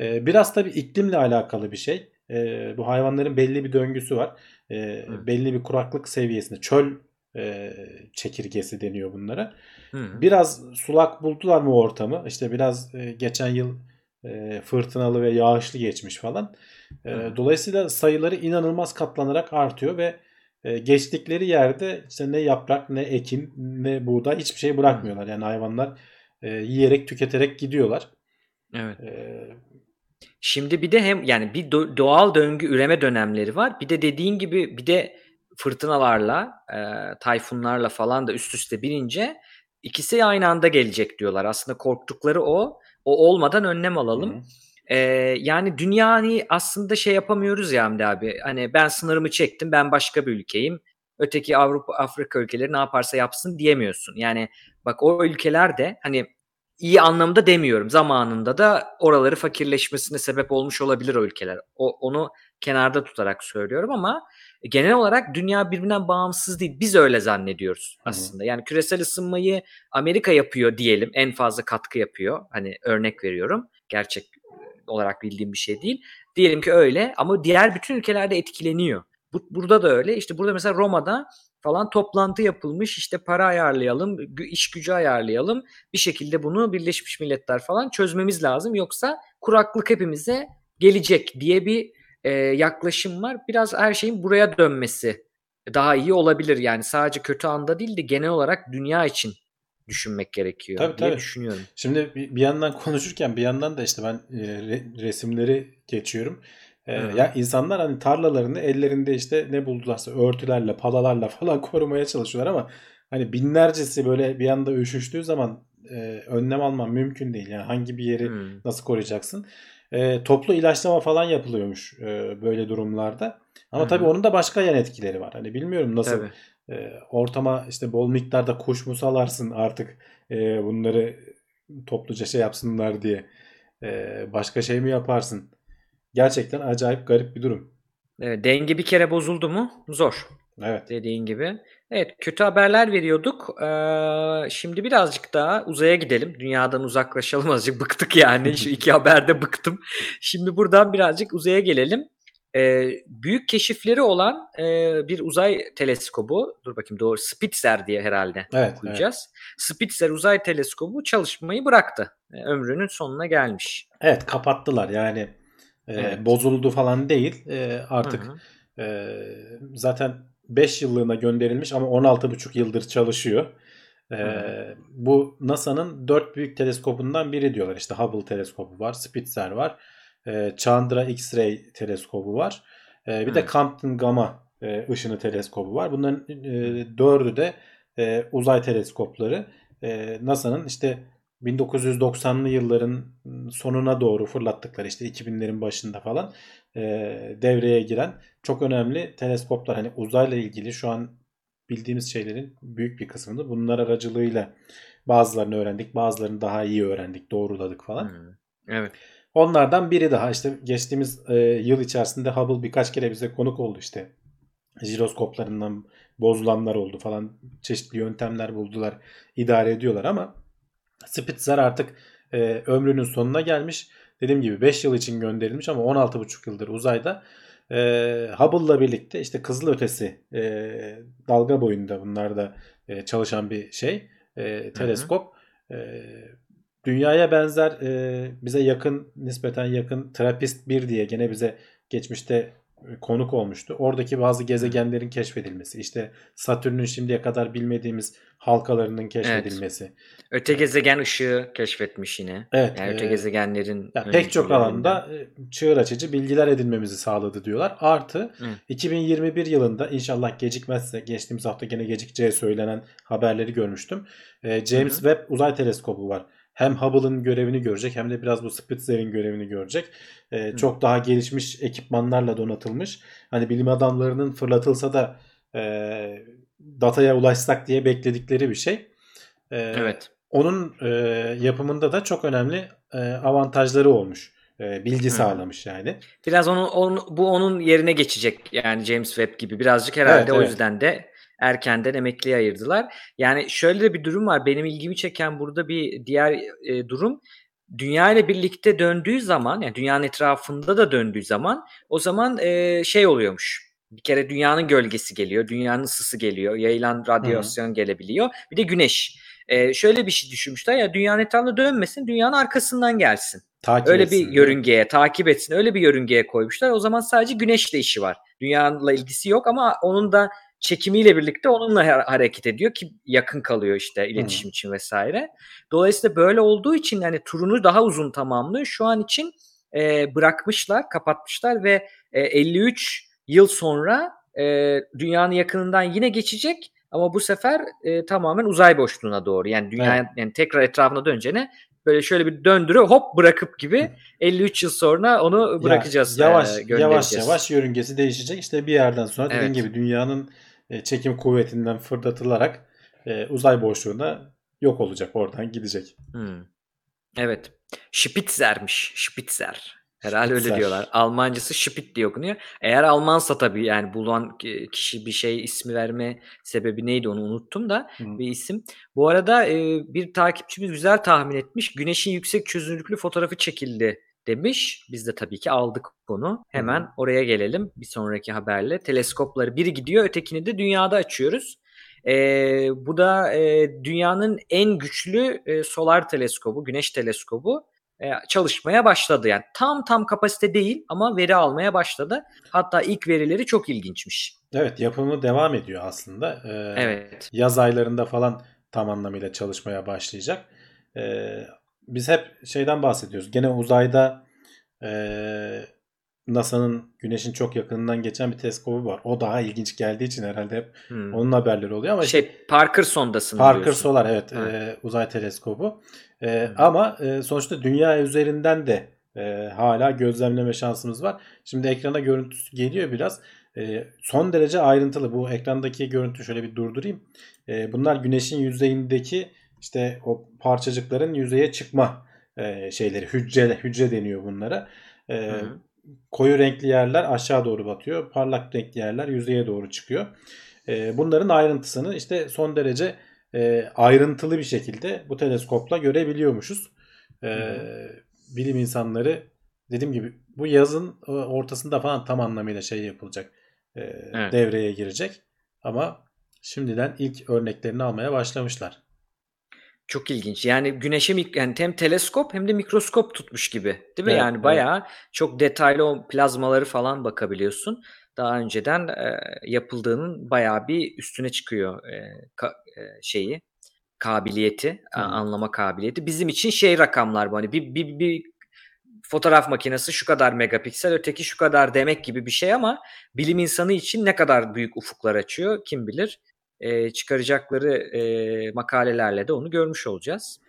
B: E, biraz tabii iklimle alakalı bir şey. E, bu hayvanların belli bir döngüsü var. E, belli bir kuraklık seviyesinde çöl e, çekirgesi deniyor bunlara.
C: Hı.
B: Biraz sulak buldular mı ortamı? İşte biraz e, geçen yıl e, fırtınalı ve yağışlı geçmiş falan. E, dolayısıyla sayıları inanılmaz katlanarak artıyor ve e, geçtikleri yerde işte ne yaprak ne ekin ne buğday hiçbir şey bırakmıyorlar. Yani hayvanlar e, yiyerek tüketerek gidiyorlar.
C: Evet.
B: E,
C: Şimdi bir de hem yani bir do- doğal döngü üreme dönemleri var. Bir de dediğin gibi bir de fırtınalarla, e, tayfunlarla falan da üst üste binince ikisi aynı anda gelecek diyorlar. Aslında korktukları o. O olmadan önlem alalım.
B: Hı.
C: Ee, yani dünya hani aslında şey yapamıyoruz ya Hamdi abi. Hani ben sınırımı çektim ben başka bir ülkeyim. Öteki Avrupa Afrika ülkeleri ne yaparsa yapsın diyemiyorsun. Yani bak o ülkeler de hani iyi anlamda demiyorum. Zamanında da oraları fakirleşmesine sebep olmuş olabilir o ülkeler. O, onu kenarda tutarak söylüyorum ama genel olarak dünya birbirinden bağımsız değil. Biz öyle zannediyoruz
B: Hı hı.
C: aslında. Yani küresel ısınmayı Amerika yapıyor diyelim. En fazla katkı yapıyor. Hani örnek veriyorum. Gerçek olarak bildiğim bir şey değil. Diyelim ki öyle ama diğer bütün ülkelerde etkileniyor. Bu, burada da öyle. İşte burada mesela Roma'da falan toplantı yapılmış. İşte para ayarlayalım, iş gücü ayarlayalım. Bir şekilde bunu Birleşmiş Milletler falan çözmemiz lazım. Yoksa kuraklık hepimize gelecek diye bir e, yaklaşım var. Biraz her şeyin buraya dönmesi daha iyi olabilir. Yani sadece kötü anda değil de genel olarak dünya için düşünmek gerekiyor
B: Tabii,
C: diye
B: tabii.
C: düşünüyorum.
B: Şimdi bir yandan konuşurken bir yandan da işte ben e, re- resimleri geçiyorum. E, ya insanlar hani tarlalarını ellerinde işte ne buldularsa örtülerle, palalarla falan korumaya çalışıyorlar ama hani binlercesi böyle bir anda üşüştüğü zaman e, önlem alman mümkün değil. Yani hangi bir yeri
C: Hmm.
B: nasıl koruyacaksın? E, toplu ilaçlama falan yapılıyormuş e, böyle durumlarda. Ama
C: hı.
B: tabii onun da başka yan etkileri var. Hani bilmiyorum nasıl
C: Tabii.
B: E, ortama işte bol miktarda kuş mu salarsın artık e, bunları topluca şey yapsınlar diye. E, başka şey mi yaparsın? Gerçekten acayip garip bir durum.
C: Evet, denge bir kere bozuldu mu zor
B: Evet.
C: dediğin gibi. Evet kötü haberler veriyorduk. Ee, şimdi birazcık daha uzaya gidelim. Dünyadan uzaklaşalım azıcık bıktık yani. Şu iki haberde bıktım. Şimdi buradan birazcık uzaya gelelim. Ee, büyük keşifleri olan e, bir uzay teleskobu. Dur bakayım doğru. Spitzer diye herhalde
B: Evet. evet.
C: okuyacağız. Spitzer uzay teleskobu çalışmayı bıraktı. E, ömrünün sonuna gelmiş.
B: Evet kapattılar yani e,
C: Evet.
B: bozuldu falan değil. E, artık
C: Hı hı.
B: e, zaten 5 yıllığına gönderilmiş ama 16,5 yıldır çalışıyor. E,
C: Hı.
B: bu NASA'nın 4 büyük teleskopundan biri diyorlar. İşte Hubble teleskobu var, Spitzer var, e, Chandra X-ray teleskobu var. E, bir de
C: Hı.
B: Compton Gamma e, ışını teleskobu var. Bunların e, dördü de e, uzay teleskopları. E, NASA'nın işte 1990'lı yılların sonuna doğru fırlattıkları işte 2000'lerin başında falan e, devreye giren çok önemli teleskoplar. Hani uzayla ilgili şu an bildiğimiz şeylerin büyük bir kısmını bunlar aracılığıyla bazılarını öğrendik, bazılarını daha iyi öğrendik, doğruladık falan.
C: Hı. Evet.
B: Onlardan biri daha işte geçtiğimiz e, yıl içerisinde Hubble birkaç kere bize konuk oldu işte. Jiroskoplarından bozulanlar oldu falan çeşitli yöntemler buldular idare ediyorlar ama Spitzer artık e, ömrünün sonuna gelmiş. Dediğim gibi 5 yıl için gönderilmiş ama 16,5 yıldır uzayda. E, Hubble'la birlikte işte kızıl ötesi e, dalga boyunda bunlar da e, çalışan bir şey e, teleskop. E, dünyaya benzer e, bize yakın nispeten yakın Trappist 1 diye gene bize geçmişte konuk olmuştu. Oradaki bazı gezegenlerin keşfedilmesi, işte Satürn'ün şimdiye kadar bilmediğimiz halkalarının keşfedilmesi. Evet.
C: Öte gezegen ışığı keşfetmiş yine. Evet. Yani öte e, gezegenlerin
B: yani pek çok alanda e, çığır açıcı bilgiler edinmemizi sağladı diyorlar. Artı Hı. 2021 yılında inşallah gecikmezse geçtiğimiz hafta gene gecikeceği söylenen haberleri görmüştüm. E, James Hı. Webb Uzay Teleskobu var hem Hubble'ın görevini görecek hem de biraz bu Spitzer'in görevini görecek. Ee, çok daha gelişmiş ekipmanlarla donatılmış. Hani bilim adamlarının fırlatılsa da e, dataya ulaşsak diye bekledikleri bir şey.
C: Ee, evet.
B: Onun e, yapımında da çok önemli e, avantajları olmuş. E, bilgi sağlamış yani.
C: Biraz onun, onun bu onun yerine geçecek yani James Webb gibi birazcık herhalde evet, o evet. yüzden de erkenden emekliye ayırdılar. Yani şöyle de bir durum var. Benim ilgimi çeken burada bir diğer e, durum dünya ile birlikte döndüğü zaman yani dünyanın etrafında da döndüğü zaman o zaman e, şey oluyormuş. Bir kere dünyanın gölgesi geliyor, dünyanın ısısı geliyor, yayılan radyasyon Hı-hı. gelebiliyor. Bir de güneş. E, şöyle bir şey düşünmüşler ya dünyanın etrafında dönmesin, dünyanın arkasından gelsin. Takip öyle etsin, bir yörüngeye, takip etsin. Öyle bir yörüngeye koymuşlar. O zaman sadece güneşle işi var. Dünyanın ilgisi yok ama onun da çekimiyle birlikte onunla hareket ediyor ki yakın kalıyor işte iletişim hmm. için vesaire. Dolayısıyla böyle olduğu için yani turunu daha uzun tamamlıyor. Şu an için e, bırakmışlar, kapatmışlar ve e, 53 yıl sonra e, dünyanın yakınından yine geçecek ama bu sefer e, tamamen uzay boşluğuna doğru. Yani dünya evet. yani tekrar etrafına döneceğine böyle şöyle bir döndürü hop bırakıp gibi 53 yıl sonra onu bırakacağız.
B: Ya, yavaş e, yavaş yavaş yörüngesi değişecek. İşte bir yerden sonra dediğin evet. gibi dünyanın e, çekim kuvvetinden fırlatılarak e, uzay boşluğuna yok olacak oradan gidecek.
C: Hmm. Evet. Spitzer'miş. Spitzer. Herhalde Spitzer. öyle diyorlar. Almancası Spit diye okunuyor. Eğer Almansa tabii yani bulan kişi bir şey ismi verme sebebi neydi onu unuttum da hmm. bir isim. Bu arada e, bir takipçimiz güzel tahmin etmiş. Güneşin yüksek çözünürlüklü fotoğrafı çekildi demiş. Biz de tabii ki aldık bunu. Hemen hmm. oraya gelelim bir sonraki haberle. Teleskopları biri gidiyor ötekini de dünyada açıyoruz. Ee, bu da e, dünyanın en güçlü e, solar teleskobu, güneş teleskobu e, çalışmaya başladı. Yani tam tam kapasite değil ama veri almaya başladı. Hatta ilk verileri çok ilginçmiş.
B: Evet yapımı devam ediyor aslında. Ee,
C: evet.
B: Yaz aylarında falan tam anlamıyla çalışmaya başlayacak. Ee, biz hep şeyden bahsediyoruz. Gene uzayda e, NASA'nın güneşin çok yakınından geçen bir teleskobu var. O daha ilginç geldiği için herhalde hep hmm. onun haberleri oluyor ama
C: şey işte, Parker sondası
B: Parker diyorsun? Solar evet e, uzay teleskobu. E, hmm. Ama e, sonuçta dünya üzerinden de e, hala gözlemleme şansımız var. Şimdi ekrana görüntüsü geliyor biraz. E, son derece ayrıntılı. Bu ekrandaki görüntü şöyle bir durdurayım. E, bunlar güneşin yüzeyindeki işte o parçacıkların yüzeye çıkma e, şeyleri hücre hücre deniyor bunlara. E, koyu renkli yerler aşağı doğru batıyor. Parlak renkli yerler yüzeye doğru çıkıyor. E, bunların ayrıntısını işte son derece e, ayrıntılı bir şekilde bu teleskopla görebiliyormuşuz. E, bilim insanları dediğim gibi bu yazın e, ortasında falan tam anlamıyla şey yapılacak. E, evet. Devreye girecek. Ama şimdiden ilk örneklerini almaya başlamışlar.
C: Çok ilginç. Yani güneşe yani hem teleskop hem de mikroskop tutmuş gibi. Değil mi? Evet, yani bayağı evet. çok detaylı o plazmaları falan bakabiliyorsun. Daha önceden e, yapıldığının bayağı bir üstüne çıkıyor e, ka, e, şeyi kabiliyeti, hmm. anlama kabiliyeti. Bizim için şey rakamlar bu hani bir, bir, bir fotoğraf makinesi şu kadar megapiksel, öteki şu kadar demek gibi bir şey ama bilim insanı için ne kadar büyük ufuklar açıyor kim bilir e, çıkaracakları e, makalelerle de onu görmüş olacağız.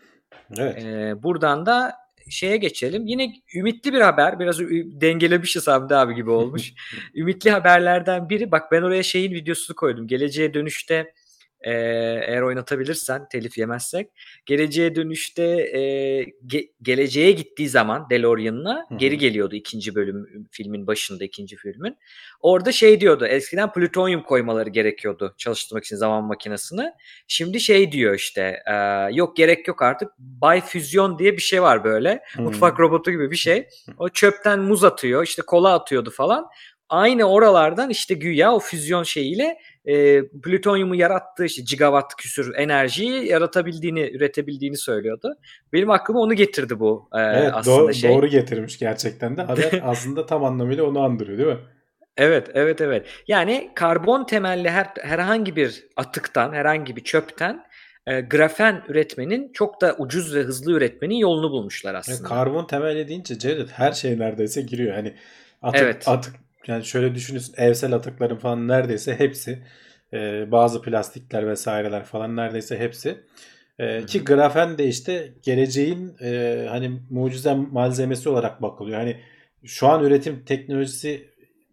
B: Evet.
C: E, buradan da şeye geçelim. Yine ümitli bir haber. Biraz dengelemişiz Hamdi abi gibi olmuş. ümitli haberlerden biri. Bak ben oraya şeyin videosunu koydum. Geleceğe dönüşte e, eğer oynatabilirsen telif yemezsek. Geleceğe dönüşte e, ge- geleceğe gittiği zaman DeLorean'la geri geliyordu ikinci bölüm filmin başında ikinci filmin. Orada şey diyordu eskiden plütonyum koymaları gerekiyordu çalıştırmak için zaman makinesini. Şimdi şey diyor işte e, yok gerek yok artık bifüzyon diye bir şey var böyle.
B: Hmm.
C: Mutfak robotu gibi bir şey. O çöpten muz atıyor işte kola atıyordu falan. Aynı oralardan işte güya o füzyon şeyiyle e, plütonyumu yarattığı işte gigawatt küsür enerjiyi yaratabildiğini, üretebildiğini söylüyordu. Benim aklıma onu getirdi bu e,
B: Evet
C: aslında
B: doğru,
C: şey.
B: doğru getirmiş gerçekten de. Haber aslında tam anlamıyla onu andırıyor değil mi?
C: Evet, evet, evet. Yani karbon temelli her, herhangi bir atıktan, herhangi bir çöpten e, grafen üretmenin çok da ucuz ve hızlı üretmenin yolunu bulmuşlar
B: Ya
C: aslında.
B: karbon temelli deyince Cevdet her şey neredeyse giriyor. Hani atık,
C: Evet.
B: atık yani şöyle düşünürsün evsel atıkların falan neredeyse hepsi e, bazı plastikler vesaireler falan neredeyse hepsi. E, ki grafen de işte geleceğin e, hani mucize malzemesi olarak bakılıyor. Hani şu an üretim teknolojisi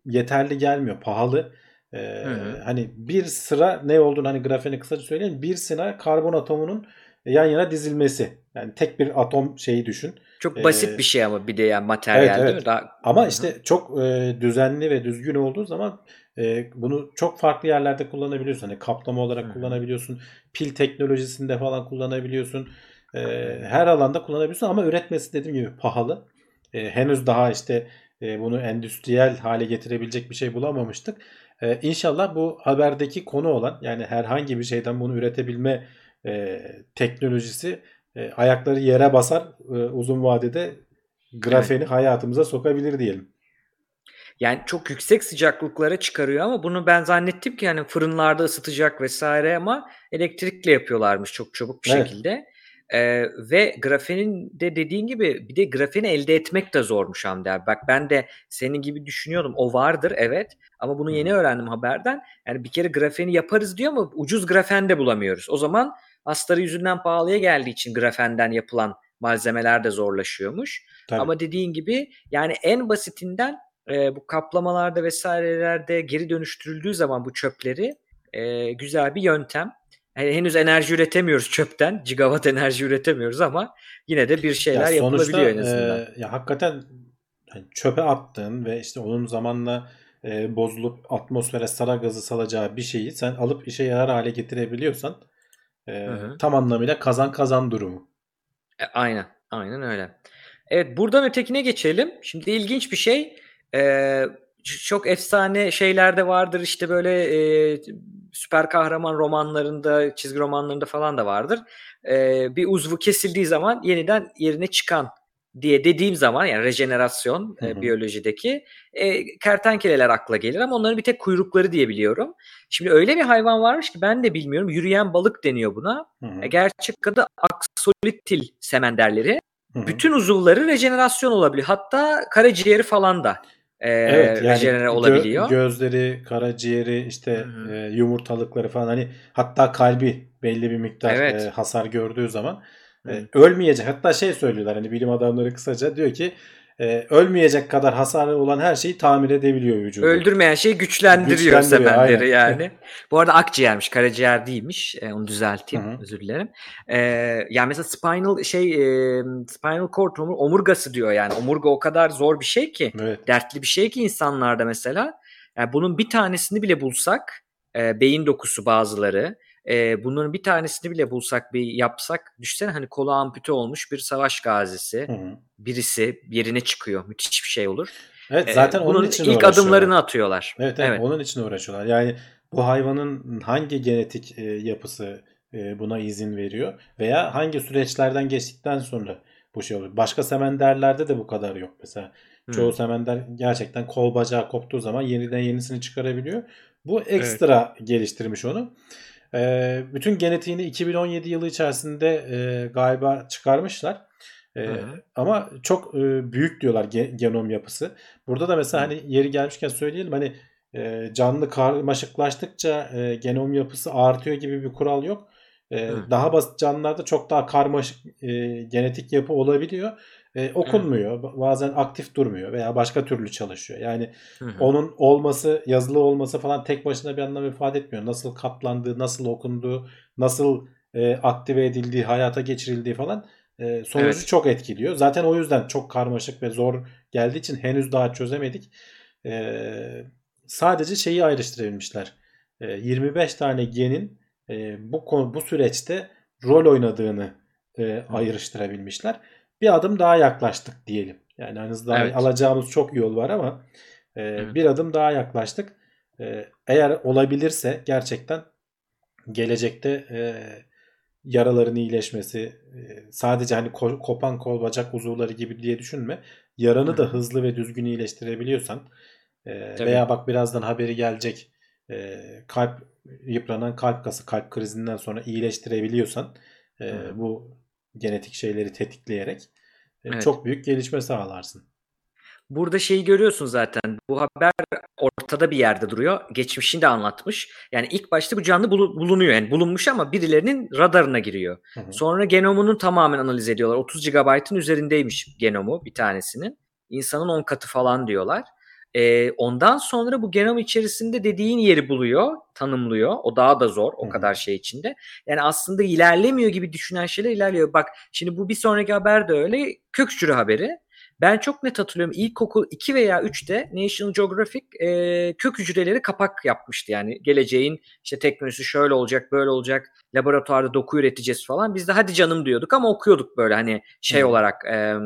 B: yeterli gelmiyor. Pahalı. E,
C: hı.
B: hani bir sıra ne olduğunu hani grafeni kısaca söyleyeyim. Bir sıra karbon atomunun yan yana dizilmesi. Yani tek bir atom şeyi düşün.
C: Çok
B: e,
C: basit bir şey ama bir de yani materyal
B: Evet,
C: değil
B: evet.
C: mi? Daha...
B: Ama
C: Hı hı.
B: işte çok e, düzenli ve düzgün olduğu zaman e, bunu çok farklı yerlerde kullanabiliyorsun. Hani kaplama olarak
C: Hı hı.
B: kullanabiliyorsun. Pil teknolojisinde falan kullanabiliyorsun. E, her alanda kullanabiliyorsun ama üretmesi dediğim gibi pahalı. E, henüz daha işte e, bunu endüstriyel hale getirebilecek bir şey bulamamıştık. E, inşallah bu haberdeki konu olan yani herhangi bir şeyden bunu üretebilme e, teknolojisi e, ayakları yere basar e, uzun vadede grafeni hayatımıza sokabilir diyelim.
C: Yani çok yüksek sıcaklıklara çıkarıyor ama bunu ben zannettim ki hani fırınlarda ısıtacak vesaire ama elektrikle yapıyorlarmış çok çabuk bir
B: Evet.
C: şekilde. Ee, ve grafenin de dediğin gibi bir de grafeni elde etmek de zormuş Hamdi abi. Bak ben de senin gibi düşünüyordum. O vardır evet ama bunu yeni öğrendim haberden. Yani bir kere grafeni yaparız diyor ama ucuz grafen de bulamıyoruz. O zaman astarı yüzünden pahalıya geldiği için grafenden yapılan malzemeler de zorlaşıyormuş.
B: Tabii.
C: Ama dediğin gibi yani en basitinden e, bu kaplamalarda vesairelerde geri dönüştürüldüğü zaman bu çöpleri e, güzel bir yöntem. Yani henüz enerji üretemiyoruz çöpten. Gigawatt enerji üretemiyoruz ama yine de bir şeyler
B: Ya sonuçta,
C: yapılabiliyor en azından.
B: e, ya hakikaten hani çöpe attığın ve işte onun zamanla e, bozulup atmosfere sara gazı salacağı bir şeyi sen alıp işe yarar hale getirebiliyorsan e,
C: Hı hı.
B: tam anlamıyla kazan kazan durumu.
C: E, aynen. Aynen öyle. Evet buradan ötekine geçelim. Şimdi ilginç bir şey. E, çok efsane şeyler de vardır. İşte böyle e, süper kahraman romanlarında, çizgi romanlarında falan da vardır. E, bir uzvu kesildiği zaman yeniden yerine çıkan diye dediğim zaman yani rejenerasyon e,
B: Hı hı.
C: biyolojideki e, kertenkeleler akla gelir ama onların bir tek kuyrukları diye biliyorum. Şimdi öyle bir hayvan varmış ki ben de bilmiyorum. Yürüyen balık deniyor buna.
B: Hı hı.
C: E, gerçek adı aksolitil semenderleri.
B: Hı hı.
C: Bütün uzuvları rejenerasyon olabiliyor. Hatta karaciğeri falan da e,
B: Evet yani
C: rejenere
B: gö-
C: olabiliyor.
B: gözleri, karaciğeri, işte
C: Hı hı.
B: e, yumurtalıkları falan hani hatta kalbi belli bir miktar
C: Evet.
B: e, hasar gördüğü zaman e, ölmeyecek. Hatta şey söylüyorlar hani bilim adamları kısaca diyor ki e, ölmeyecek kadar hasarı olan her şeyi tamir edebiliyor vücudu.
C: Öldürmeyen şeyi güçlendiriyor,
B: Güçlendiriyor,
C: semenderi
B: aynen.
C: yani. Bu arada akciğermiş, karaciğer değilmiş. E, onu düzelteyim,
B: Hı hı.
C: özür dilerim. E, yani mesela spinal şey e, spinal cord omur- omurgası diyor yani. Omurga o kadar zor bir şey ki.
B: Evet.
C: dertli bir şey ki insanlarda mesela. Yani bunun bir tanesini bile bulsak, e, beyin dokusu bazıları, e, bunların bir tanesini bile bulsak, bir yapsak, düşünsene hani kolu ampute olmuş bir savaş gazisi,
B: Hı hı.
C: birisi yerine çıkıyor, müthiş bir şey olur.
B: Evet zaten
C: bunun
B: onun için
C: ilk adımlarını atıyorlar.
B: Evet, evet, onun için uğraşıyorlar. Yani bu hayvanın hangi genetik e, yapısı e, buna izin veriyor veya hangi süreçlerden geçtikten sonra bu şey oluyor. Başka semenderlerde de bu kadar yok mesela. Çoğu
C: Hmm.
B: semender gerçekten kol bacağı koptuğu zaman yeniden yenisini çıkarabiliyor. Bu ekstra geliştirmiş onu. E, bütün genetiğini 2017 yılı içerisinde e, galiba çıkarmışlar. E, ama çok e, büyük diyorlar ge- genom yapısı. Burada da mesela hani yeri gelmişken söyleyelim hani e, canlı karmaşıklaştıkça e, genom yapısı artıyor gibi bir kural yok. E, daha basit canlılarda çok daha karmaşık e, genetik yapı olabiliyor. E, okunmuyor. Bazen aktif durmuyor veya başka türlü çalışıyor. Yani
C: Hı hı.
B: onun olması, yazılı olması falan tek başına bir anlam ifade etmiyor. Nasıl katlandığı, nasıl okunduğu, nasıl e, aktive edildiği, hayata geçirildiği falan e, sonucu
C: Evet.
B: çok etkiliyor. Zaten o yüzden çok karmaşık ve zor geldiği için henüz daha çözemedik. E, sadece şeyi ayrıştırabilmişler. E, 25 tane genin e, bu konu- bu süreçte rol oynadığını e, ayrıştırabilmişler. Bir adım daha yaklaştık diyelim. Yani henüz daha
C: Evet.
B: alacağımız çok yol var ama e,
C: Evet.
B: bir adım daha yaklaştık. E, eğer olabilirse gerçekten gelecekte e, yaraların iyileşmesi e, sadece hani ko- kopan kol bacak uzuvları gibi diye düşünme. Yaranı da
C: Hı.
B: hızlı ve düzgün iyileştirebiliyorsan e,
C: Tabii.
B: veya bak birazdan haberi gelecek e, kalp yıpranan kalp kası kalp krizinden sonra iyileştirebiliyorsan e,
C: Hı.
B: bu genetik şeyleri tetikleyerek e,
C: Evet.
B: çok büyük gelişme sağlarsın.
C: Burada şeyi görüyorsun zaten. Bu haber ortada bir yerde duruyor. Geçmişini de anlatmış. Yani ilk başta bu canlı bulu- bulunuyor. Yani bulunmuş ama birilerinin radarına giriyor.
B: Hı hı.
C: Sonra genomunun tamamen analiz ediyorlar. 30 GB'ın üzerindeymiş genomu bir tanesinin. İnsanın 10 katı falan diyorlar. Ee, ondan sonra bu genom içerisinde dediğin yeri buluyor, tanımlıyor. O daha da zor o kadar şey içinde. Yani aslında ilerlemiyor gibi düşünen şeyler ilerliyor. Bak şimdi bu bir sonraki haber de öyle. Kök hücre haberi. Ben çok net hatırlıyorum. İlkokul 2 veya 3'te National Geographic e, kök hücreleri kapak yapmıştı. Yani geleceğin işte teknolojisi şöyle olacak, böyle olacak. Laboratuvarda doku üreteceğiz falan. Biz de hadi canım diyorduk ama okuyorduk böyle hani şey
B: Hı.
C: olarak e, e,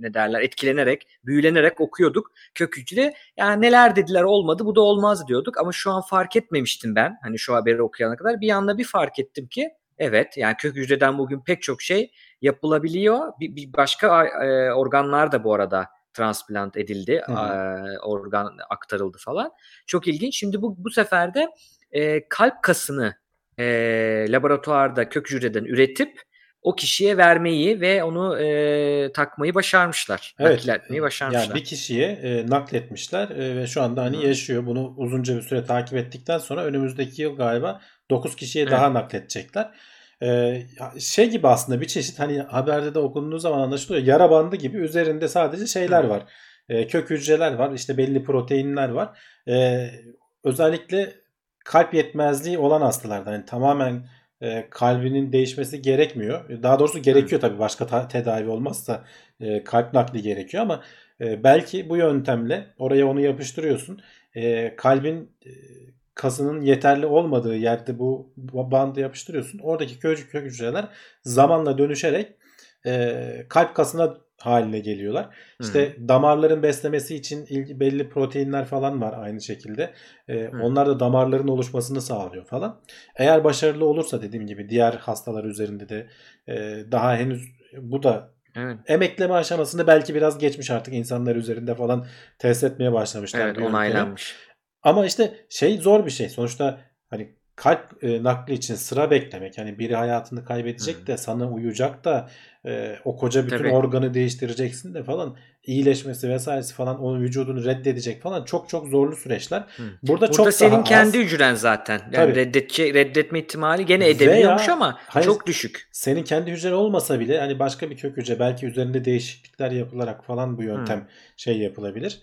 C: ne derler etkilenerek, büyülenerek okuyorduk kök hücre. Yani neler dediler olmadı bu da olmaz diyorduk ama şu an fark etmemiştim ben. Hani şu haberi okuyana kadar bir anda bir fark ettim ki evet yani kök hücreden bugün pek çok şey yapılabiliyor. Bir, bir başka e, organlar da bu arada transplant edildi,
B: Hı hı.
C: e, organ aktarıldı falan. Çok ilginç. Şimdi bu bu sefer de e, kalp kasını e, laboratuvarda kök hücreden üretip o kişiye vermeyi ve onu e, takmayı başarmışlar.
B: Evet.
C: Nakletmeyi başarmışlar.
B: Yani bir kişiye e, nakletmişler e, ve şu anda hani
C: Hı.
B: yaşıyor. Bunu uzunca bir süre takip ettikten sonra önümüzdeki yıl galiba 9 kişiye
C: Evet.
B: daha nakledecekler. E, şey gibi aslında bir çeşit hani haberde de okunduğu zaman anlaşılıyor. Yara bandı gibi üzerinde sadece şeyler var. E, kök hücreler var. işte belli proteinler var. E, özellikle kalp yetmezliği olan hastalarda hani tamamen e, kalbinin değişmesi gerekmiyor. Daha doğrusu gerekiyor tabii başka tedavi olmazsa e, kalp nakli gerekiyor ama e, belki bu yöntemle oraya onu yapıştırıyorsun. E, kalbin e, kasının yeterli olmadığı yerde bu, bandı yapıştırıyorsun. Oradaki kök, hücreler zamanla dönüşerek e, kalp kasına haline geliyorlar. İşte damarların beslemesi için ilgi, belli proteinler falan var aynı şekilde. E,
C: Hı.
B: onlar da damarların oluşmasını sağlıyor falan. Eğer başarılı olursa dediğim gibi diğer hastalar üzerinde de e, daha henüz bu da
C: Evet.
B: emekleme aşamasında belki biraz geçmiş artık insanlar üzerinde falan test etmeye başlamışlar.
C: Evet
B: bu yöntemi. Ama işte şey zor bir şey. Sonuçta hani kalp e, nakli için sıra beklemek. Hani biri hayatını kaybedecek
C: Hı.
B: de sana uyacak da e, o koca bütün
C: Tabii.
B: organı değiştireceksin de falan iyileşmesi vesairesi falan onun vücudunu reddedecek falan çok çok zorlu süreçler.
C: Hı.
B: Burada,
C: Burada
B: çok
C: senin
B: daha
C: kendi
B: az.
C: hücren zaten. Yani
B: Tabii.
C: reddedecek, reddetme ihtimali gene
B: Veya-
C: edebiliyormuş ama
B: Hayır.
C: çok düşük.
B: senin kendi hücren olmasa bile hani başka bir kök hücre belki üzerinde değişiklikler yapılarak falan bu yöntem şey yapılabilir.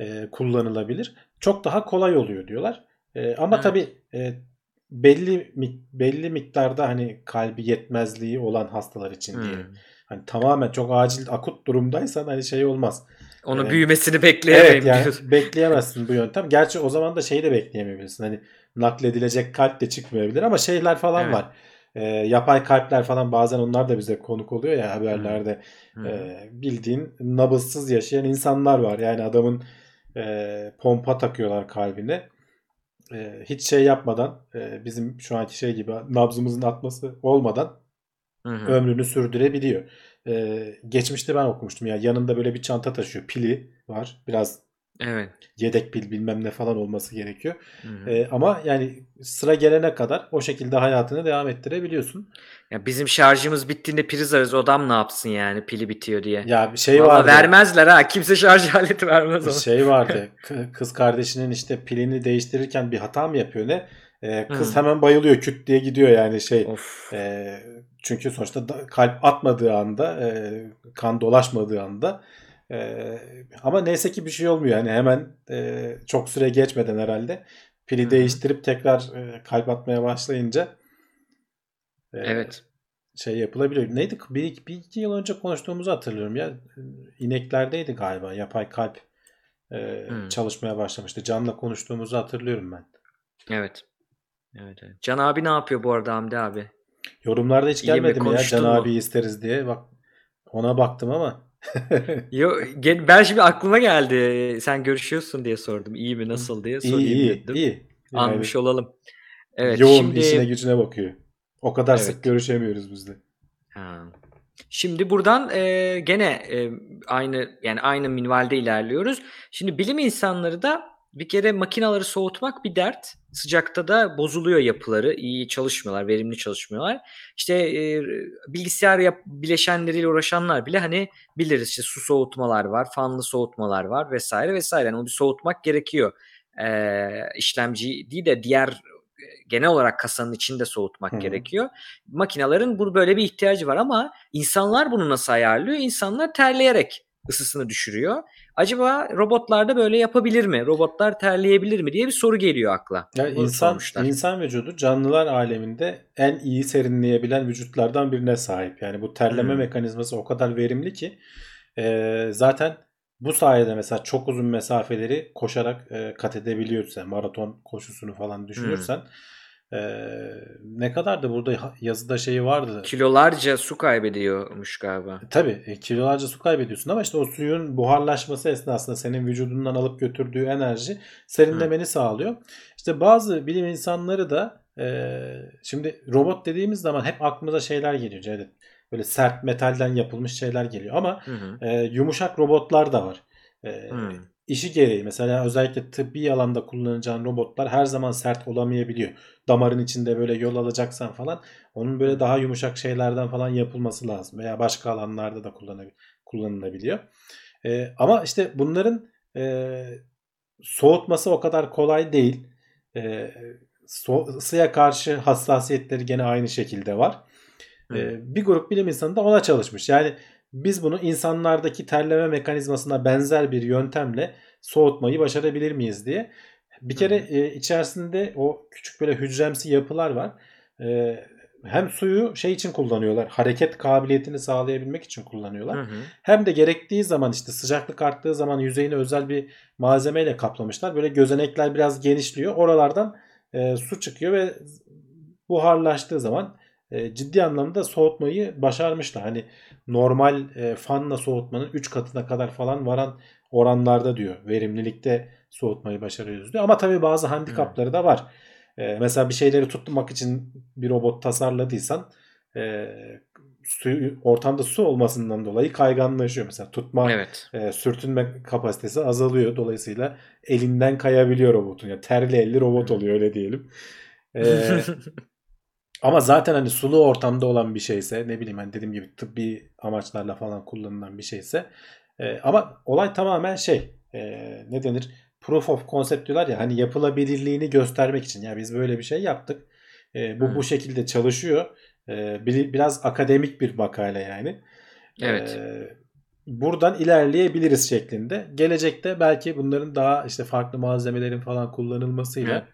B: e, kullanılabilir. Çok daha kolay oluyor diyorlar. E, ama
C: Evet.
B: tabii e, belli belli miktarda hani kalbi yetmezliği olan hastalar için
C: Hmm.
B: diyelim. Hani tamamen çok acil akut durumdaysan hani şey olmaz.
C: Onu
B: Evet.
C: büyümesini bekleyemeyim
B: Evet yani bekleyemezsin bu yöntem. Gerçi o zaman da şeyi de bekleyemeyebilirsin. Hani nakledilecek kalp de çıkmayabilir ama şeyler falan
C: Evet.
B: var. E, yapay kalpler falan bazen onlar da bize konuk oluyor ya haberlerde.
C: Hı.
B: E, bildiğin nabızsız yaşayan insanlar var. Yani adamın e, pompa takıyorlar kalbine. E, hiç şey yapmadan e, bizim şu anki şey gibi nabzımızın atması olmadan
C: Hı hı.
B: ömrünü sürdürebiliyor. E, geçmişte ben okumuştum ya yanında böyle bir çanta taşıyor. Pili var. Biraz
C: Evet.
B: yedek pil bilmem ne falan olması gerekiyor.
C: Hı hı.
B: E, ama yani sıra gelene kadar o şekilde hayatını devam ettirebiliyorsun.
C: Ya bizim şarjımız bittiğinde priz ararız. Odam ne yapsın yani pili bitiyor diye.
B: Ya bir şey vardı.
C: vermezler ha. Kimse şarj aleti vermez ona.
B: şey vardı. Kız kardeşinin işte pilini değiştirirken bir hata mı yapıyor ne? E, kız
C: Hı.
B: hemen bayılıyor küt diye gidiyor yani şey.
C: Of.
B: E, çünkü sonuçta da- kalp atmadığı anda, e, kan dolaşmadığı anda e, ama neyse ki bir şey olmuyor. Yani hemen e, çok süre geçmeden herhalde pili
C: Hı hı.
B: değiştirip tekrar e, kalp atmaya başlayınca e,
C: Evet.
B: şey yapılabiliyor. Neydi? Bir, bir iki yıl önce konuştuğumuzu hatırlıyorum ya. İneklerdeydi galiba. Yapay kalp e,
C: Hmm.
B: çalışmaya başlamıştı. Can'la konuştuğumuzu hatırlıyorum ben.
C: Evet. Evet, evet. Can abi ne yapıyor bu arada Hamdi abi?
B: Yorumlarda hiç gelmedi mi ya Can
C: mu?
B: abi isteriz diye. Bak ona baktım ama
C: Yo, ben şimdi aklıma geldi. Sen görüşüyorsun diye sordum. İyi mi nasıl diye
B: iyi
C: sorayım
B: iyi
C: dedim.
B: iyi. Yani
C: Anmış olalım. Evet
B: yoğun
C: şimdi
B: işine gücüne bakıyor. O kadar
C: Evet.
B: sık görüşemiyoruz biz de.
C: Ha. Şimdi buradan e, gene e, aynı yani aynı minvalde ilerliyoruz. Şimdi bilim insanları da bir kere makinaları soğutmak bir dert. Sıcakta da bozuluyor yapıları. iyi çalışmıyorlar, verimli çalışmıyorlar. İşte e, bilgisayar yap, bileşenleriyle uğraşanlar bile hani biliriz işte su soğutmalar var, fanlı soğutmalar var vesaire vesaire. Yani onu bir soğutmak gerekiyor. E, işlemci değil de diğer e, genel olarak kasanın içinde soğutmak
B: hı.
C: gerekiyor. Makinelerin bu böyle bir ihtiyacı var ama insanlar bunu nasıl ayarlıyor? İnsanlar terleyerek ısısını düşürüyor. Acaba robotlar da böyle yapabilir mi? Robotlar terleyebilir mi diye bir soru geliyor akla.
B: Yani
C: Bunu
B: insan
C: sormuşlar.
B: insan vücudu canlılar aleminde en iyi serinleyebilen vücutlardan birine sahip. Yani bu terleme
C: Hmm.
B: mekanizması o kadar verimli ki e, zaten bu sayede mesela çok uzun mesafeleri koşarak e, kat edebiliyorsun. Yani maraton koşusunu falan düşünürsen e, ne kadar da burada yazıda şeyi vardı.
C: Kilolarca su kaybediyormuş galiba.
B: Tabii e, kilolarca su kaybediyorsun ama işte o suyun buharlaşması esnasında senin vücudundan alıp götürdüğü enerji serinlemeni sağlıyor. İşte bazı bilim insanları da e, şimdi robot dediğimiz zaman hep aklımıza şeyler geliyor Cevdet. Böyle sert metalden yapılmış şeyler geliyor ama
C: Hı hı.
B: e, yumuşak robotlar da var. E,
C: Hmm.
B: İşi gereği mesela özellikle tıbbi alanda kullanacağın robotlar her zaman sert olamayabiliyor. Damarın içinde böyle yol alacaksan falan onun böyle daha yumuşak şeylerden falan yapılması lazım veya başka alanlarda da kullanılabiliyor. Ee, ama işte bunların e, soğutması o kadar kolay değil. Ee, so- ısıya karşı hassasiyetleri gene aynı şekilde var. Ee, bir grup bilim insanı da ona çalışmış. Yani biz bunu insanlardaki terleme mekanizmasına benzer bir yöntemle soğutmayı başarabilir miyiz diye. Bir kere e, içerisinde o küçük böyle hücremsi yapılar var. E, hem suyu şey için kullanıyorlar. Hareket kabiliyetini sağlayabilmek için kullanıyorlar.
C: Hı hı.
B: Hem de gerektiği zaman işte sıcaklık arttığı zaman yüzeyini özel bir malzemeyle kaplamışlar. Böyle gözenekler biraz genişliyor. Oralardan e, su çıkıyor ve buharlaştığı zaman e, ciddi anlamda soğutmayı başarmışlar. Hani normal e, fanla soğutmanın 3 katına kadar falan varan oranlarda diyor. Verimlilikte soğutmayı başarıyoruz diyor. Ama tabii bazı handikapları da var. E, mesela bir şeyleri tutmak için bir robot tasarladıysan e, su, ortamda su olmasından dolayı kayganlaşıyor. Mesela tutma
C: Evet.
B: e, sürtünme kapasitesi azalıyor. Dolayısıyla elinden kayabiliyor robotun. Ya terli elli robot oluyor öyle diyelim. E, ama zaten hani sulu ortamda olan bir şeyse ne bileyim hani dediğim gibi tıbbi amaçlarla falan kullanılan bir şeyse e, ama olay tamamen şey e, ne denir proof of concept diyorlar ya hani yapılabilirliğini göstermek için ya biz böyle bir şey yaptık E, bu
C: Hı.
B: bu şekilde çalışıyor E, bir- biraz akademik bir makale yani
C: Evet.
B: E, buradan ilerleyebiliriz şeklinde gelecekte belki bunların daha işte farklı malzemelerin falan kullanılmasıyla
C: Evet.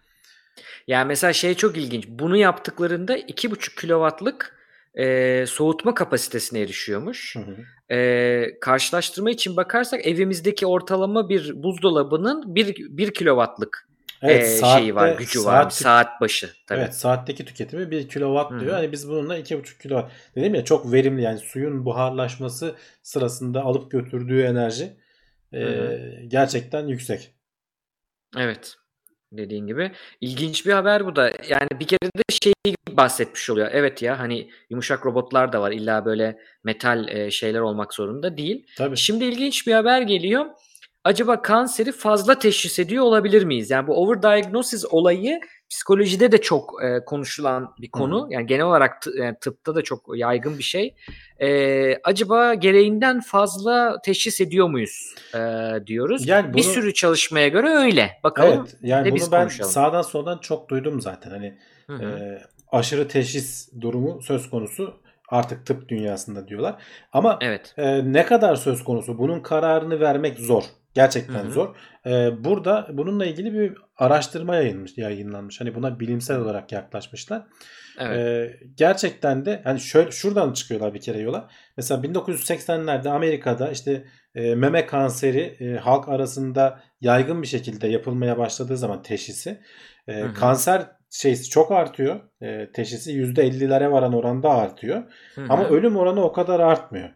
C: Yani mesela şey çok ilginç. Bunu yaptıklarında 2,5 kilowattlık e, soğutma kapasitesine erişiyormuş.
B: Hı hı.
C: E, karşılaştırma için bakarsak evimizdeki ortalama bir buzdolabının 1, 1 kilowattlık
B: Evet,
C: e,
B: saatte-
C: şeyi var, gücü var.
B: saat-
C: Saat başı. Tabii.
B: Evet saatteki tüketimi 1 kilowatt diyor.
C: hı.
B: Hani biz bununla 2,5 kilowatt. Dedim ya çok verimli yani suyun buharlaşması sırasında alıp götürdüğü enerji e,
C: Hı
B: gerçekten yüksek.
C: Evet. Dediğin gibi. ilginç bir haber bu da. Yani bir kere de şey bahsetmiş oluyor. Evet ya hani yumuşak robotlar da var. İlla böyle metal e, şeyler olmak zorunda değil.
B: Tabii.
C: Şimdi ilginç bir haber geliyor. Acaba kanseri fazla teşhis ediyor olabilir miyiz? Yani bu overdiagnosis olayı psikolojide de çok e, konuşulan bir konu. Hı. Yani genel olarak t- yani tıpta da çok yaygın bir şey. E, acaba gereğinden fazla teşhis ediyor muyuz e, diyoruz. Yani bunu, bir sürü çalışmaya göre öyle. Bakalım. Evet.
B: Yani bunu ben konuşalım. sağdan soldan çok duydum zaten. Hani e, aşırı teşhis durumu söz konusu artık tıp dünyasında diyorlar. Ama evet. e, ne kadar söz konusu bunun kararını vermek zor. Gerçekten Hı-hı. zor. Ee, burada bununla ilgili bir araştırma yayınlanmış, yayınlanmış. Hani buna bilimsel olarak yaklaşmışlar. Evet. Ee, gerçekten de hani şöyle şuradan çıkıyorlar bir kere yola. Mesela 1980'lerde Amerika'da işte e, meme kanseri e, halk arasında yaygın bir şekilde yapılmaya başladığı zaman teşhisi e, kanser şeysi çok artıyor. E, teşhisi %50'lere varan oranda artıyor. Hı-hı. Ama ölüm oranı o kadar artmıyor.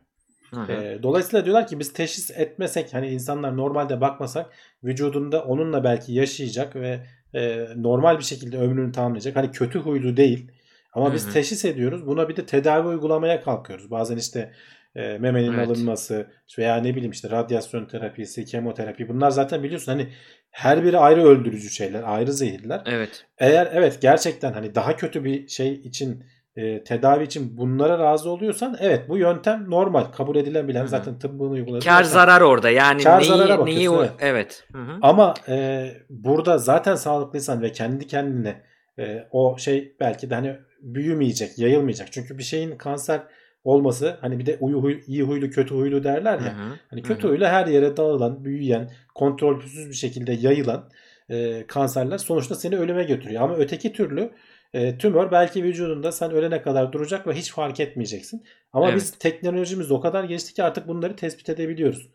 B: E, dolayısıyla diyorlar ki biz teşhis etmesek hani insanlar normalde bakmasak vücudunda onunla belki yaşayacak ve e, normal bir şekilde ömrünü tamamlayacak. Hani kötü huylu değil. Ama Hı-hı. biz teşhis ediyoruz. Buna bir de tedavi uygulamaya kalkıyoruz. Bazen işte e, memenin evet. alınması veya ne bileyim işte radyasyon terapisi, kemoterapi bunlar zaten biliyorsun hani her biri ayrı öldürücü şeyler, ayrı zehirler.
C: Evet.
B: Eğer evet gerçekten hani daha kötü bir şey için e, tedavi için bunlara razı oluyorsan evet bu yöntem normal kabul edilebilen zaten tıbbını uyguladığı.
C: Kar zarar orada yani kar neyi, zarara neyi o, evet. evet.
B: Hı-hı. Ama e, burada zaten sağlıklıysan ve kendi kendine e, o şey belki de hani büyümeyecek, yayılmayacak. Çünkü bir şeyin kanser olması hani bir de uyu huy, iyi huylu kötü huylu derler ya. Hı hı. Hani kötü hı huylu her yere dağılan, büyüyen, kontrolsüz bir şekilde yayılan e, kanserler sonuçta seni ölüme götürüyor. Ama öteki türlü e, tümör belki vücudunda sen ölene kadar duracak ve hiç fark etmeyeceksin. Ama evet. biz teknolojimiz o kadar gelişti ki artık bunları tespit edebiliyoruz.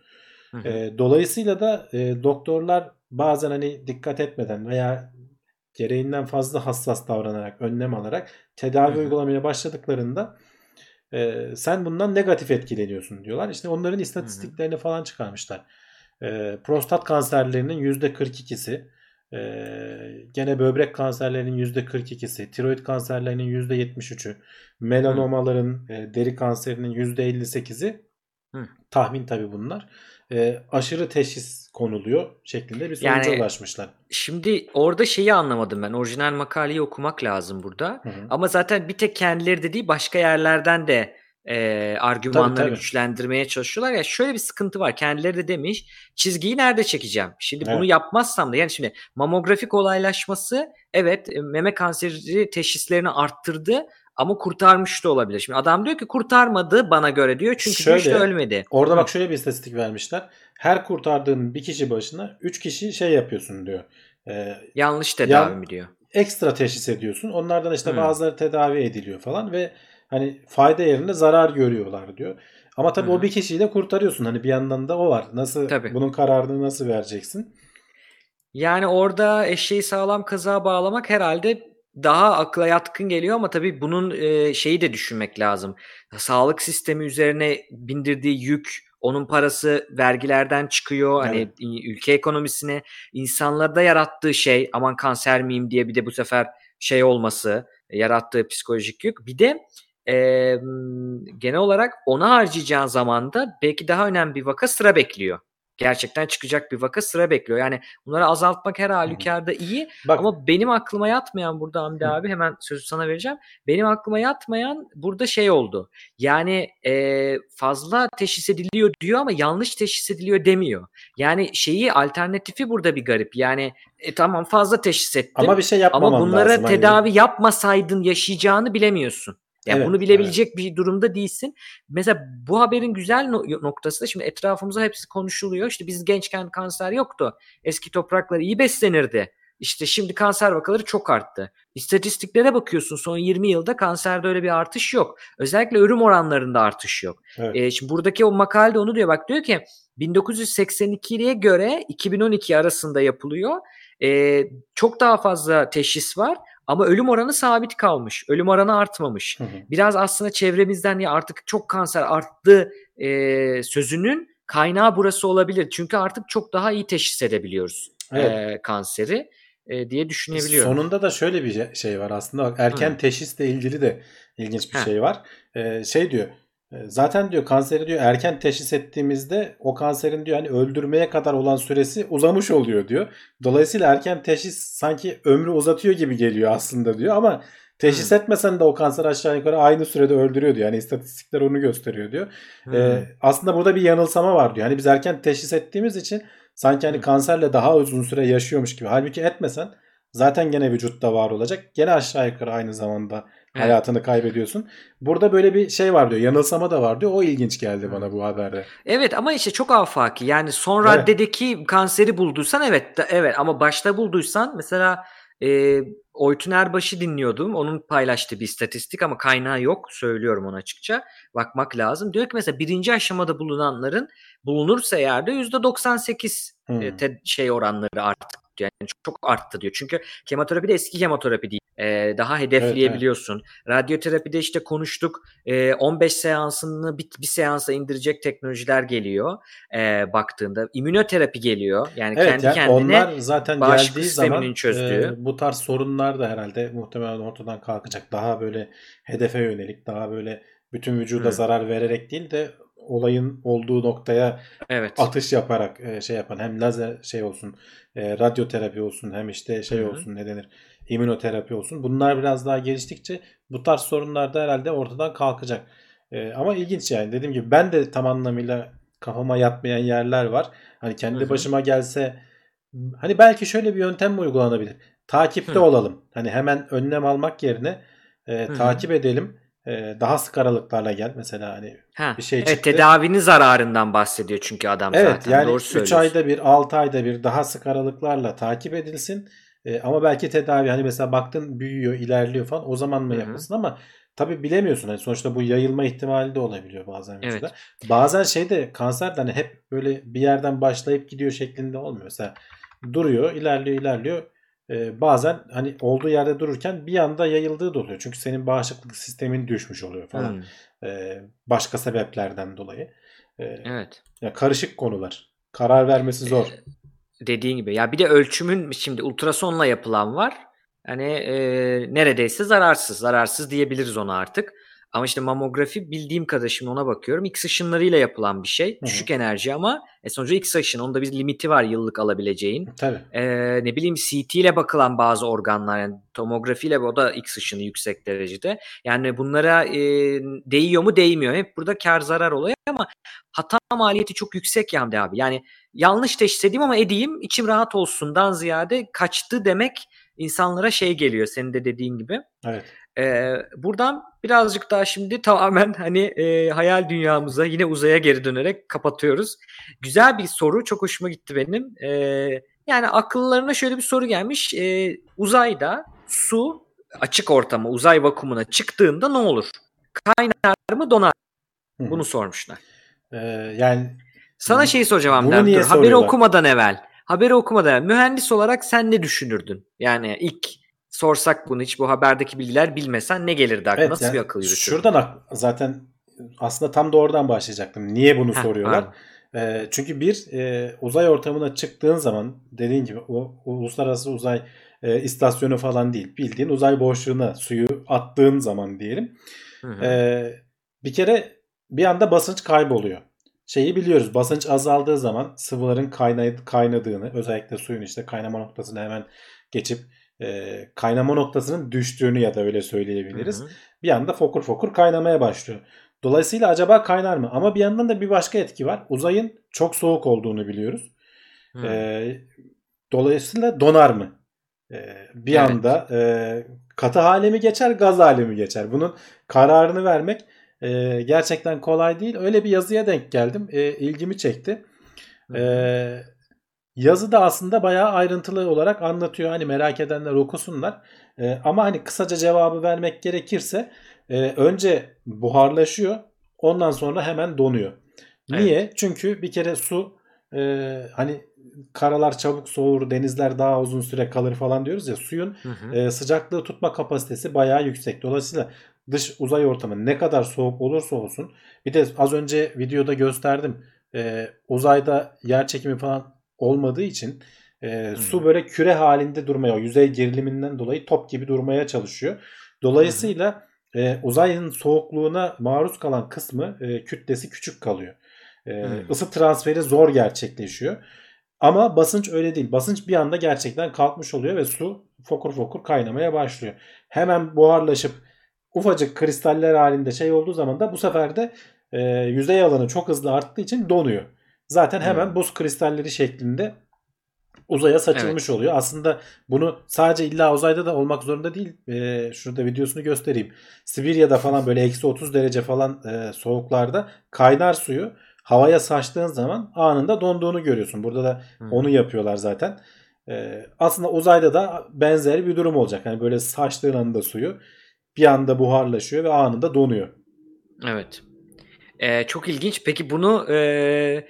B: E, dolayısıyla da e, doktorlar bazen hani dikkat etmeden veya gereğinden fazla hassas davranarak, önlem alarak tedavi hı hı. uygulamaya başladıklarında e, sen bundan negatif etkileniyorsun diyorlar. İşte onların istatistiklerini hı hı. falan çıkarmışlar. E, prostat kanserlerinin %42'si ee, gene böbrek kanserlerinin %42'si, tiroid kanserlerinin %73'ü, melanomaların, e, deri kanserinin %58'i Hı. tahmin tabi bunlar. E, aşırı teşhis konuluyor şeklinde bir sonuca yani, ulaşmışlar.
C: Şimdi orada şeyi anlamadım ben. Orijinal makaleyi okumak lazım burada. Hı hı. Ama zaten bir tek kendileri de değil başka yerlerden de e, argümanları tabii, tabii. güçlendirmeye çalışıyorlar. Ya şöyle bir sıkıntı var. Kendileri de demiş çizgiyi nerede çekeceğim? Şimdi evet. bunu yapmazsam da yani şimdi mamografik olaylaşması evet meme kanseri teşhislerini arttırdı ama kurtarmış da olabilir. Şimdi adam diyor ki kurtarmadı bana göre diyor çünkü şöyle, işte ölmedi.
B: Orada bak şöyle bir istatistik vermişler. Her kurtardığın bir kişi başına 3 kişi şey yapıyorsun diyor.
C: Ee, Yanlış tedavi yan, mi diyor?
B: Ekstra teşhis ediyorsun. Onlardan işte hmm. bazıları tedavi ediliyor falan ve hani fayda yerine zarar görüyorlar diyor. Ama tabii Hı-hı. o bir kişiyi de kurtarıyorsun. Hani bir yandan da o var. Nasıl tabii. bunun kararını nasıl vereceksin?
C: Yani orada eşeği sağlam kazığa bağlamak herhalde daha akla yatkın geliyor ama tabii bunun e, şeyi de düşünmek lazım. Sağlık sistemi üzerine bindirdiği yük, onun parası vergilerden çıkıyor. Hani evet. Hani ülke ekonomisine, insanlarda yarattığı şey aman kanser miyim diye bir de bu sefer şey olması, yarattığı psikolojik yük. Bir de e, genel olarak ona harcayacağın zamanda belki daha önemli bir vaka sıra bekliyor. Gerçekten çıkacak bir vaka sıra bekliyor. Yani bunları azaltmak her halükarda iyi. Bak, Ama benim aklıma yatmayan burada Hamdi abi hemen sözü sana vereceğim. Benim aklıma yatmayan burada şey oldu. Yani e, fazla teşhis ediliyor diyor ama yanlış teşhis ediliyor demiyor. Yani şeyi alternatifi burada bir garip. Yani e, tamam fazla teşhis ettin.
B: Ama bir şey yapmaman
C: Ama bunlara lazım, tedavi hani. yapmasaydın yaşayacağını bilemiyorsun. Yani evet, bunu bilebilecek evet. bir durumda değilsin. Mesela bu haberin güzel noktası da şimdi etrafımıza hepsi konuşuluyor. İşte biz gençken kanser yoktu. Eski topraklar iyi beslenirdi. İşte şimdi kanser vakaları çok arttı. İstatistiklere bakıyorsun son 20 yılda kanserde öyle bir artış yok. Özellikle ölüm oranlarında artış yok. Evet. E, şimdi buradaki o makalede onu diyor. Bak diyor ki 1982'ye göre 2012 arasında yapılıyor. E, çok daha fazla teşhis var ama ölüm oranı sabit kalmış. Ölüm oranı artmamış. Hı hı. Biraz aslında çevremizden ya artık çok kanser arttı e, sözünün kaynağı burası olabilir. Çünkü artık çok daha iyi teşhis edebiliyoruz evet. e, kanseri e, diye düşünebiliyorum.
B: Sonunda da şöyle bir şey var aslında. Erken Hı. teşhisle ilgili de ilginç bir Heh. şey var. E, şey diyor zaten diyor kanseri diyor erken teşhis ettiğimizde o kanserin diyor hani öldürmeye kadar olan süresi uzamış oluyor diyor. Dolayısıyla erken teşhis sanki ömrü uzatıyor gibi geliyor aslında diyor ama teşhis hmm. etmesen de o kanser aşağı yukarı aynı sürede öldürüyor diyor. Yani istatistikler onu gösteriyor diyor. Hmm. Ee, aslında burada bir yanılsama var diyor. Hani biz erken teşhis ettiğimiz için sanki hani hmm. kanserle daha uzun süre yaşıyormuş gibi. Halbuki etmesen zaten gene vücutta var olacak. Gene aşağı yukarı aynı zamanda Evet. Hayatını kaybediyorsun. Burada böyle bir şey var diyor. Yanılsama da var diyor. O ilginç geldi bana bu haberde.
C: Evet ama işte çok afaki. Yani son evet. raddedeki kanseri bulduysan evet evet ama başta bulduysan mesela e, Oytun Erbaş'ı dinliyordum. Onun paylaştığı bir istatistik ama kaynağı yok. Söylüyorum onu açıkça. Bakmak lazım. Diyor ki mesela birinci aşamada bulunanların bulunursa eğer de %98 hmm. te, şey oranları artık yani çok arttı diyor. Çünkü kemoterapi de eski kemoterapi değil. Ee, daha hedefleyebiliyorsun. Evet, evet. Radyoterapide işte konuştuk. Ee, 15 seansını bir, bir seansa indirecek teknolojiler geliyor. Ee, baktığında immünoterapi geliyor. Yani evet, kendi yani kendine
B: onlar zaten geldiği zaman çözdüğü. E, bu tarz sorunlar da herhalde muhtemelen ortadan kalkacak. Daha böyle hedefe yönelik, daha böyle bütün vücuda Hı. zarar vererek değil de olayın olduğu noktaya evet. atış yaparak e, şey yapan hem lazer şey olsun e, radyoterapi olsun hem işte şey Hı-hı. olsun ne denir immünoterapi olsun bunlar biraz daha geliştikçe bu tarz sorunlar da herhalde ortadan kalkacak. E, ama ilginç yani dediğim gibi ben de tam anlamıyla kafama yatmayan yerler var. Hani kendi Hı-hı. başıma gelse hani belki şöyle bir yöntem mi uygulanabilir? Takipte Hı. olalım. Hani hemen önlem almak yerine e, takip edelim ee, daha sık aralıklarla gel mesela hani
C: ha, bir şey çıktı. Evet tedavinin zararından bahsediyor çünkü adam
B: evet,
C: zaten.
B: Yani Doğru 3 ayda bir 6 ayda bir daha sık aralıklarla takip edilsin. Ee, ama belki tedavi hani mesela baktın büyüyor ilerliyor falan o zaman mı yapılsın ama tabi bilemiyorsun. Hani sonuçta bu yayılma ihtimali de olabiliyor bazen evet. Mesela. Bazen şey de kanser de hani hep böyle bir yerden başlayıp gidiyor şeklinde olmuyor. Mesela duruyor ilerliyor ilerliyor e, bazen hani olduğu yerde dururken bir anda yayıldığı da oluyor. Çünkü senin bağışıklık sistemin düşmüş oluyor falan. Hmm. E, başka sebeplerden dolayı. E, evet. Ya karışık konular. Karar vermesi zor. E,
C: dediğin gibi. Ya bir de ölçümün şimdi ultrasonla yapılan var. Hani e, neredeyse zararsız. Zararsız diyebiliriz ona artık. Ama işte mamografi bildiğim kadar şimdi ona bakıyorum. X ışınlarıyla yapılan bir şey. Hı-hı. Düşük enerji ama e sonuçta X ışın. Onda bir limiti var yıllık alabileceğin.
B: Tabii.
C: E, ne bileyim CT ile bakılan bazı organlar yani tomografiyle o da X ışını yüksek derecede. Yani bunlara e, değiyor mu değmiyor. Hep burada kar zarar oluyor ama hata maliyeti çok yüksek Hamdi abi. Yani yanlış teşhis edeyim ama edeyim içim rahat olsundan ziyade kaçtı demek insanlara şey geliyor senin de dediğin gibi.
B: Evet.
C: Ee, buradan birazcık daha şimdi tamamen hani e, hayal dünyamıza yine uzaya geri dönerek kapatıyoruz. Güzel bir soru çok hoşuma gitti benim. Ee, yani akıllarına şöyle bir soru gelmiş. Ee, uzayda su açık ortama uzay vakumuna çıktığında ne olur? Kaynar mı donar mı? Bunu sormuşlar.
B: Ee, yani
C: sana şeyi soracağım Hamdi. Dur, haberi okumadan evvel. Haberi okumadan evvel. Mühendis olarak sen ne düşünürdün? Yani ilk sorsak bunu hiç bu haberdeki bilgiler bilmesen ne gelirdi aklına? Evet, Nasıl yani bir akıl yürütür?
B: Şuradan zaten aslında tam da oradan başlayacaktım. Niye bunu Heh, soruyorlar? E, çünkü bir e, uzay ortamına çıktığın zaman dediğin gibi o, o uluslararası uzay e, istasyonu falan değil. Bildiğin uzay boşluğuna suyu attığın zaman diyelim. E, bir kere bir anda basınç kayboluyor. Şeyi biliyoruz basınç azaldığı zaman sıvıların kaynadığını özellikle suyun işte kaynama noktasını hemen geçip e, kaynama noktasının düştüğünü ya da öyle söyleyebiliriz. Hı hı. Bir anda fokur fokur kaynamaya başlıyor. Dolayısıyla acaba kaynar mı? Ama bir yandan da bir başka etki var. Uzayın çok soğuk olduğunu biliyoruz. E, dolayısıyla donar mı? E, bir evet. anda e, katı hale mi geçer, gaz hale mi geçer? Bunun kararını vermek e, gerçekten kolay değil. Öyle bir yazıya denk geldim. E, ilgimi çekti. E, Yazı da aslında bayağı ayrıntılı olarak anlatıyor. Hani merak edenler okusunlar. E, ama hani kısaca cevabı vermek gerekirse e, önce buharlaşıyor. Ondan sonra hemen donuyor. Niye? Evet. Çünkü bir kere su e, hani karalar çabuk soğur, denizler daha uzun süre kalır falan diyoruz ya. Suyun hı hı. E, sıcaklığı tutma kapasitesi bayağı yüksek. Dolayısıyla dış uzay ortamı ne kadar soğuk olursa olsun bir de az önce videoda gösterdim. E, uzayda yer çekimi falan olmadığı için e, hmm. su böyle küre halinde durmaya, o yüzey geriliminden dolayı top gibi durmaya çalışıyor. Dolayısıyla e, uzayın soğukluğuna maruz kalan kısmı e, kütlesi küçük kalıyor. E,
C: Hmm.
B: Isı transferi zor gerçekleşiyor. Ama basınç öyle değil. Basınç bir anda gerçekten kalkmış oluyor ve su fokur fokur kaynamaya başlıyor. Hemen buharlaşıp ufacık kristaller halinde şey olduğu zaman da bu sefer de e, yüzey alanı çok hızlı arttığı için donuyor. Zaten hemen
C: Hmm.
B: buz kristalleri şeklinde uzaya saçılmış oluyor. Aslında bunu sadece illa uzayda da olmak zorunda değil. E, şurada videosunu göstereyim. Sibirya'da falan böyle eksi 30 derece falan e, soğuklarda kaynar suyu havaya saçtığın zaman anında donduğunu görüyorsun. Burada da
C: Hmm.
B: onu yapıyorlar zaten. E, aslında uzayda da benzer bir durum olacak. Yani böyle saçtığın anda suyu bir anda buharlaşıyor ve anında donuyor.
C: Evet. Ee, çok ilginç. Peki bunu e,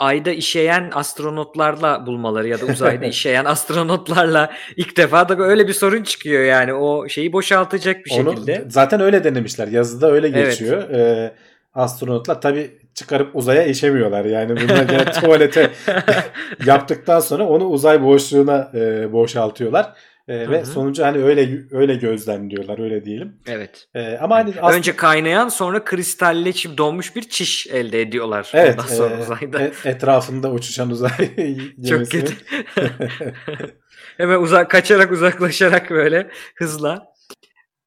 C: ayda işeyen astronotlarla bulmaları ya da uzayda işeyen astronotlarla ilk defa da öyle bir sorun çıkıyor yani o şeyi boşaltacak bir
B: Onu
C: şekilde.
B: zaten öyle denemişler. Yazıda öyle
C: Evet.
B: geçiyor. Ee, astronotlar tabi çıkarıp uzaya işemiyorlar. Yani bunlar gene tuvalete yaptıktan sonra onu uzay boşluğuna e, boşaltıyorlar. E,
C: Hı
B: ve sonucu hani öyle öyle gözlemliyorlar öyle diyelim.
C: evet.
B: E, ama hani as-
C: Önce kaynayan sonra kristalle çim donmuş bir çiş elde ediyorlar.
B: evet
C: Ondan sonra
B: e,
C: uzayda.
B: e- etrafında uçuşan uzay
C: Çok kötü. Hemen uzak kaçarak uzaklaşarak böyle hızla.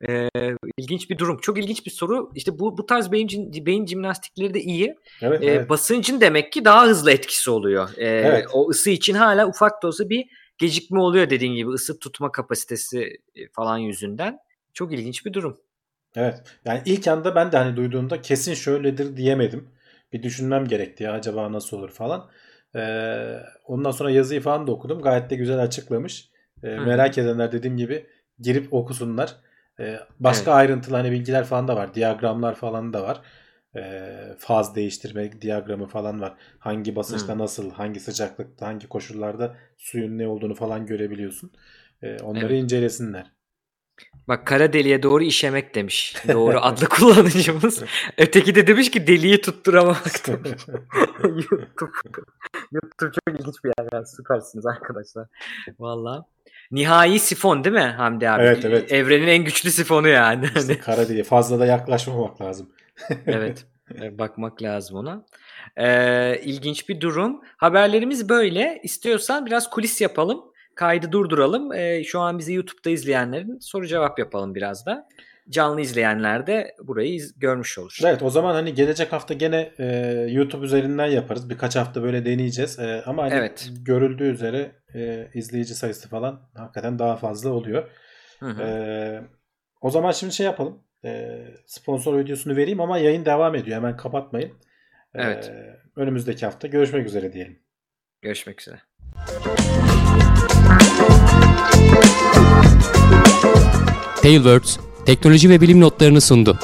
C: Ee, ilginç bir durum. Çok ilginç bir soru. İşte bu bu tarz beyin beyin jimnastikleri de iyi.
B: evet,
C: Ee,
B: evet.
C: Basıncın demek ki daha hızlı etkisi oluyor. Ee,
B: Evet.
C: O ısı için hala ufak olsa bir gecikme oluyor dediğin gibi ısı tutma kapasitesi e, falan yüzünden. Çok ilginç bir durum.
B: Evet. Yani ilk anda ben de hani duyduğumda kesin şöyledir diyemedim. Bir düşünmem gerekti ya acaba nasıl olur falan. Ee, ondan sonra yazıyı falan da okudum. Gayet de güzel açıklamış. Ee,
C: Hı.
B: merak edenler dediğim gibi girip okusunlar. Ee, başka ayrıntılı hani bilgiler falan da var. Diyagramlar falan da var. Ee, faz değiştirme diyagramı falan var. Hangi basınçta
C: Hı.
B: nasıl, hangi sıcaklıkta, hangi koşullarda suyun ne olduğunu falan görebiliyorsun. Ee, onları
C: Evet.
B: incelesinler.
C: Bak kara deliğe doğru işemek demiş. Doğru adlı kullanıcımız. Öteki de demiş ki deliği tutturamamak. YouTube. YouTube çok ilginç bir yer. ya. Süpersiniz arkadaşlar. Valla. Nihai sifon değil mi Hamdi abi?
B: Evet, evet.
C: Evrenin en güçlü sifonu yani.
B: İşte kara diye fazla da yaklaşmamak lazım.
C: Evet. E, Bakmak lazım ona. Ee, ilginç bir durum. Haberlerimiz böyle. İstiyorsan biraz kulis yapalım. Kaydı durduralım. Ee, şu an bizi YouTube'da izleyenlerin soru cevap yapalım biraz da. Canlı izleyenler de burayı iz- görmüş olur.
B: Evet o zaman hani gelecek hafta gene e, YouTube üzerinden yaparız. Birkaç hafta böyle deneyeceğiz. E, ama hani
C: Evet.
B: görüldüğü üzere e, izleyici sayısı falan hakikaten daha fazla oluyor.
C: Hı hı.
B: E, o zaman şimdi şey yapalım. Ee, sponsor videosunu vereyim ama yayın devam ediyor. Hemen kapatmayın. Ee,
C: evet.
B: Önümüzdeki hafta görüşmek üzere diyelim.
C: Görüşmek üzere.
A: Tailwords teknoloji ve bilim notlarını sundu.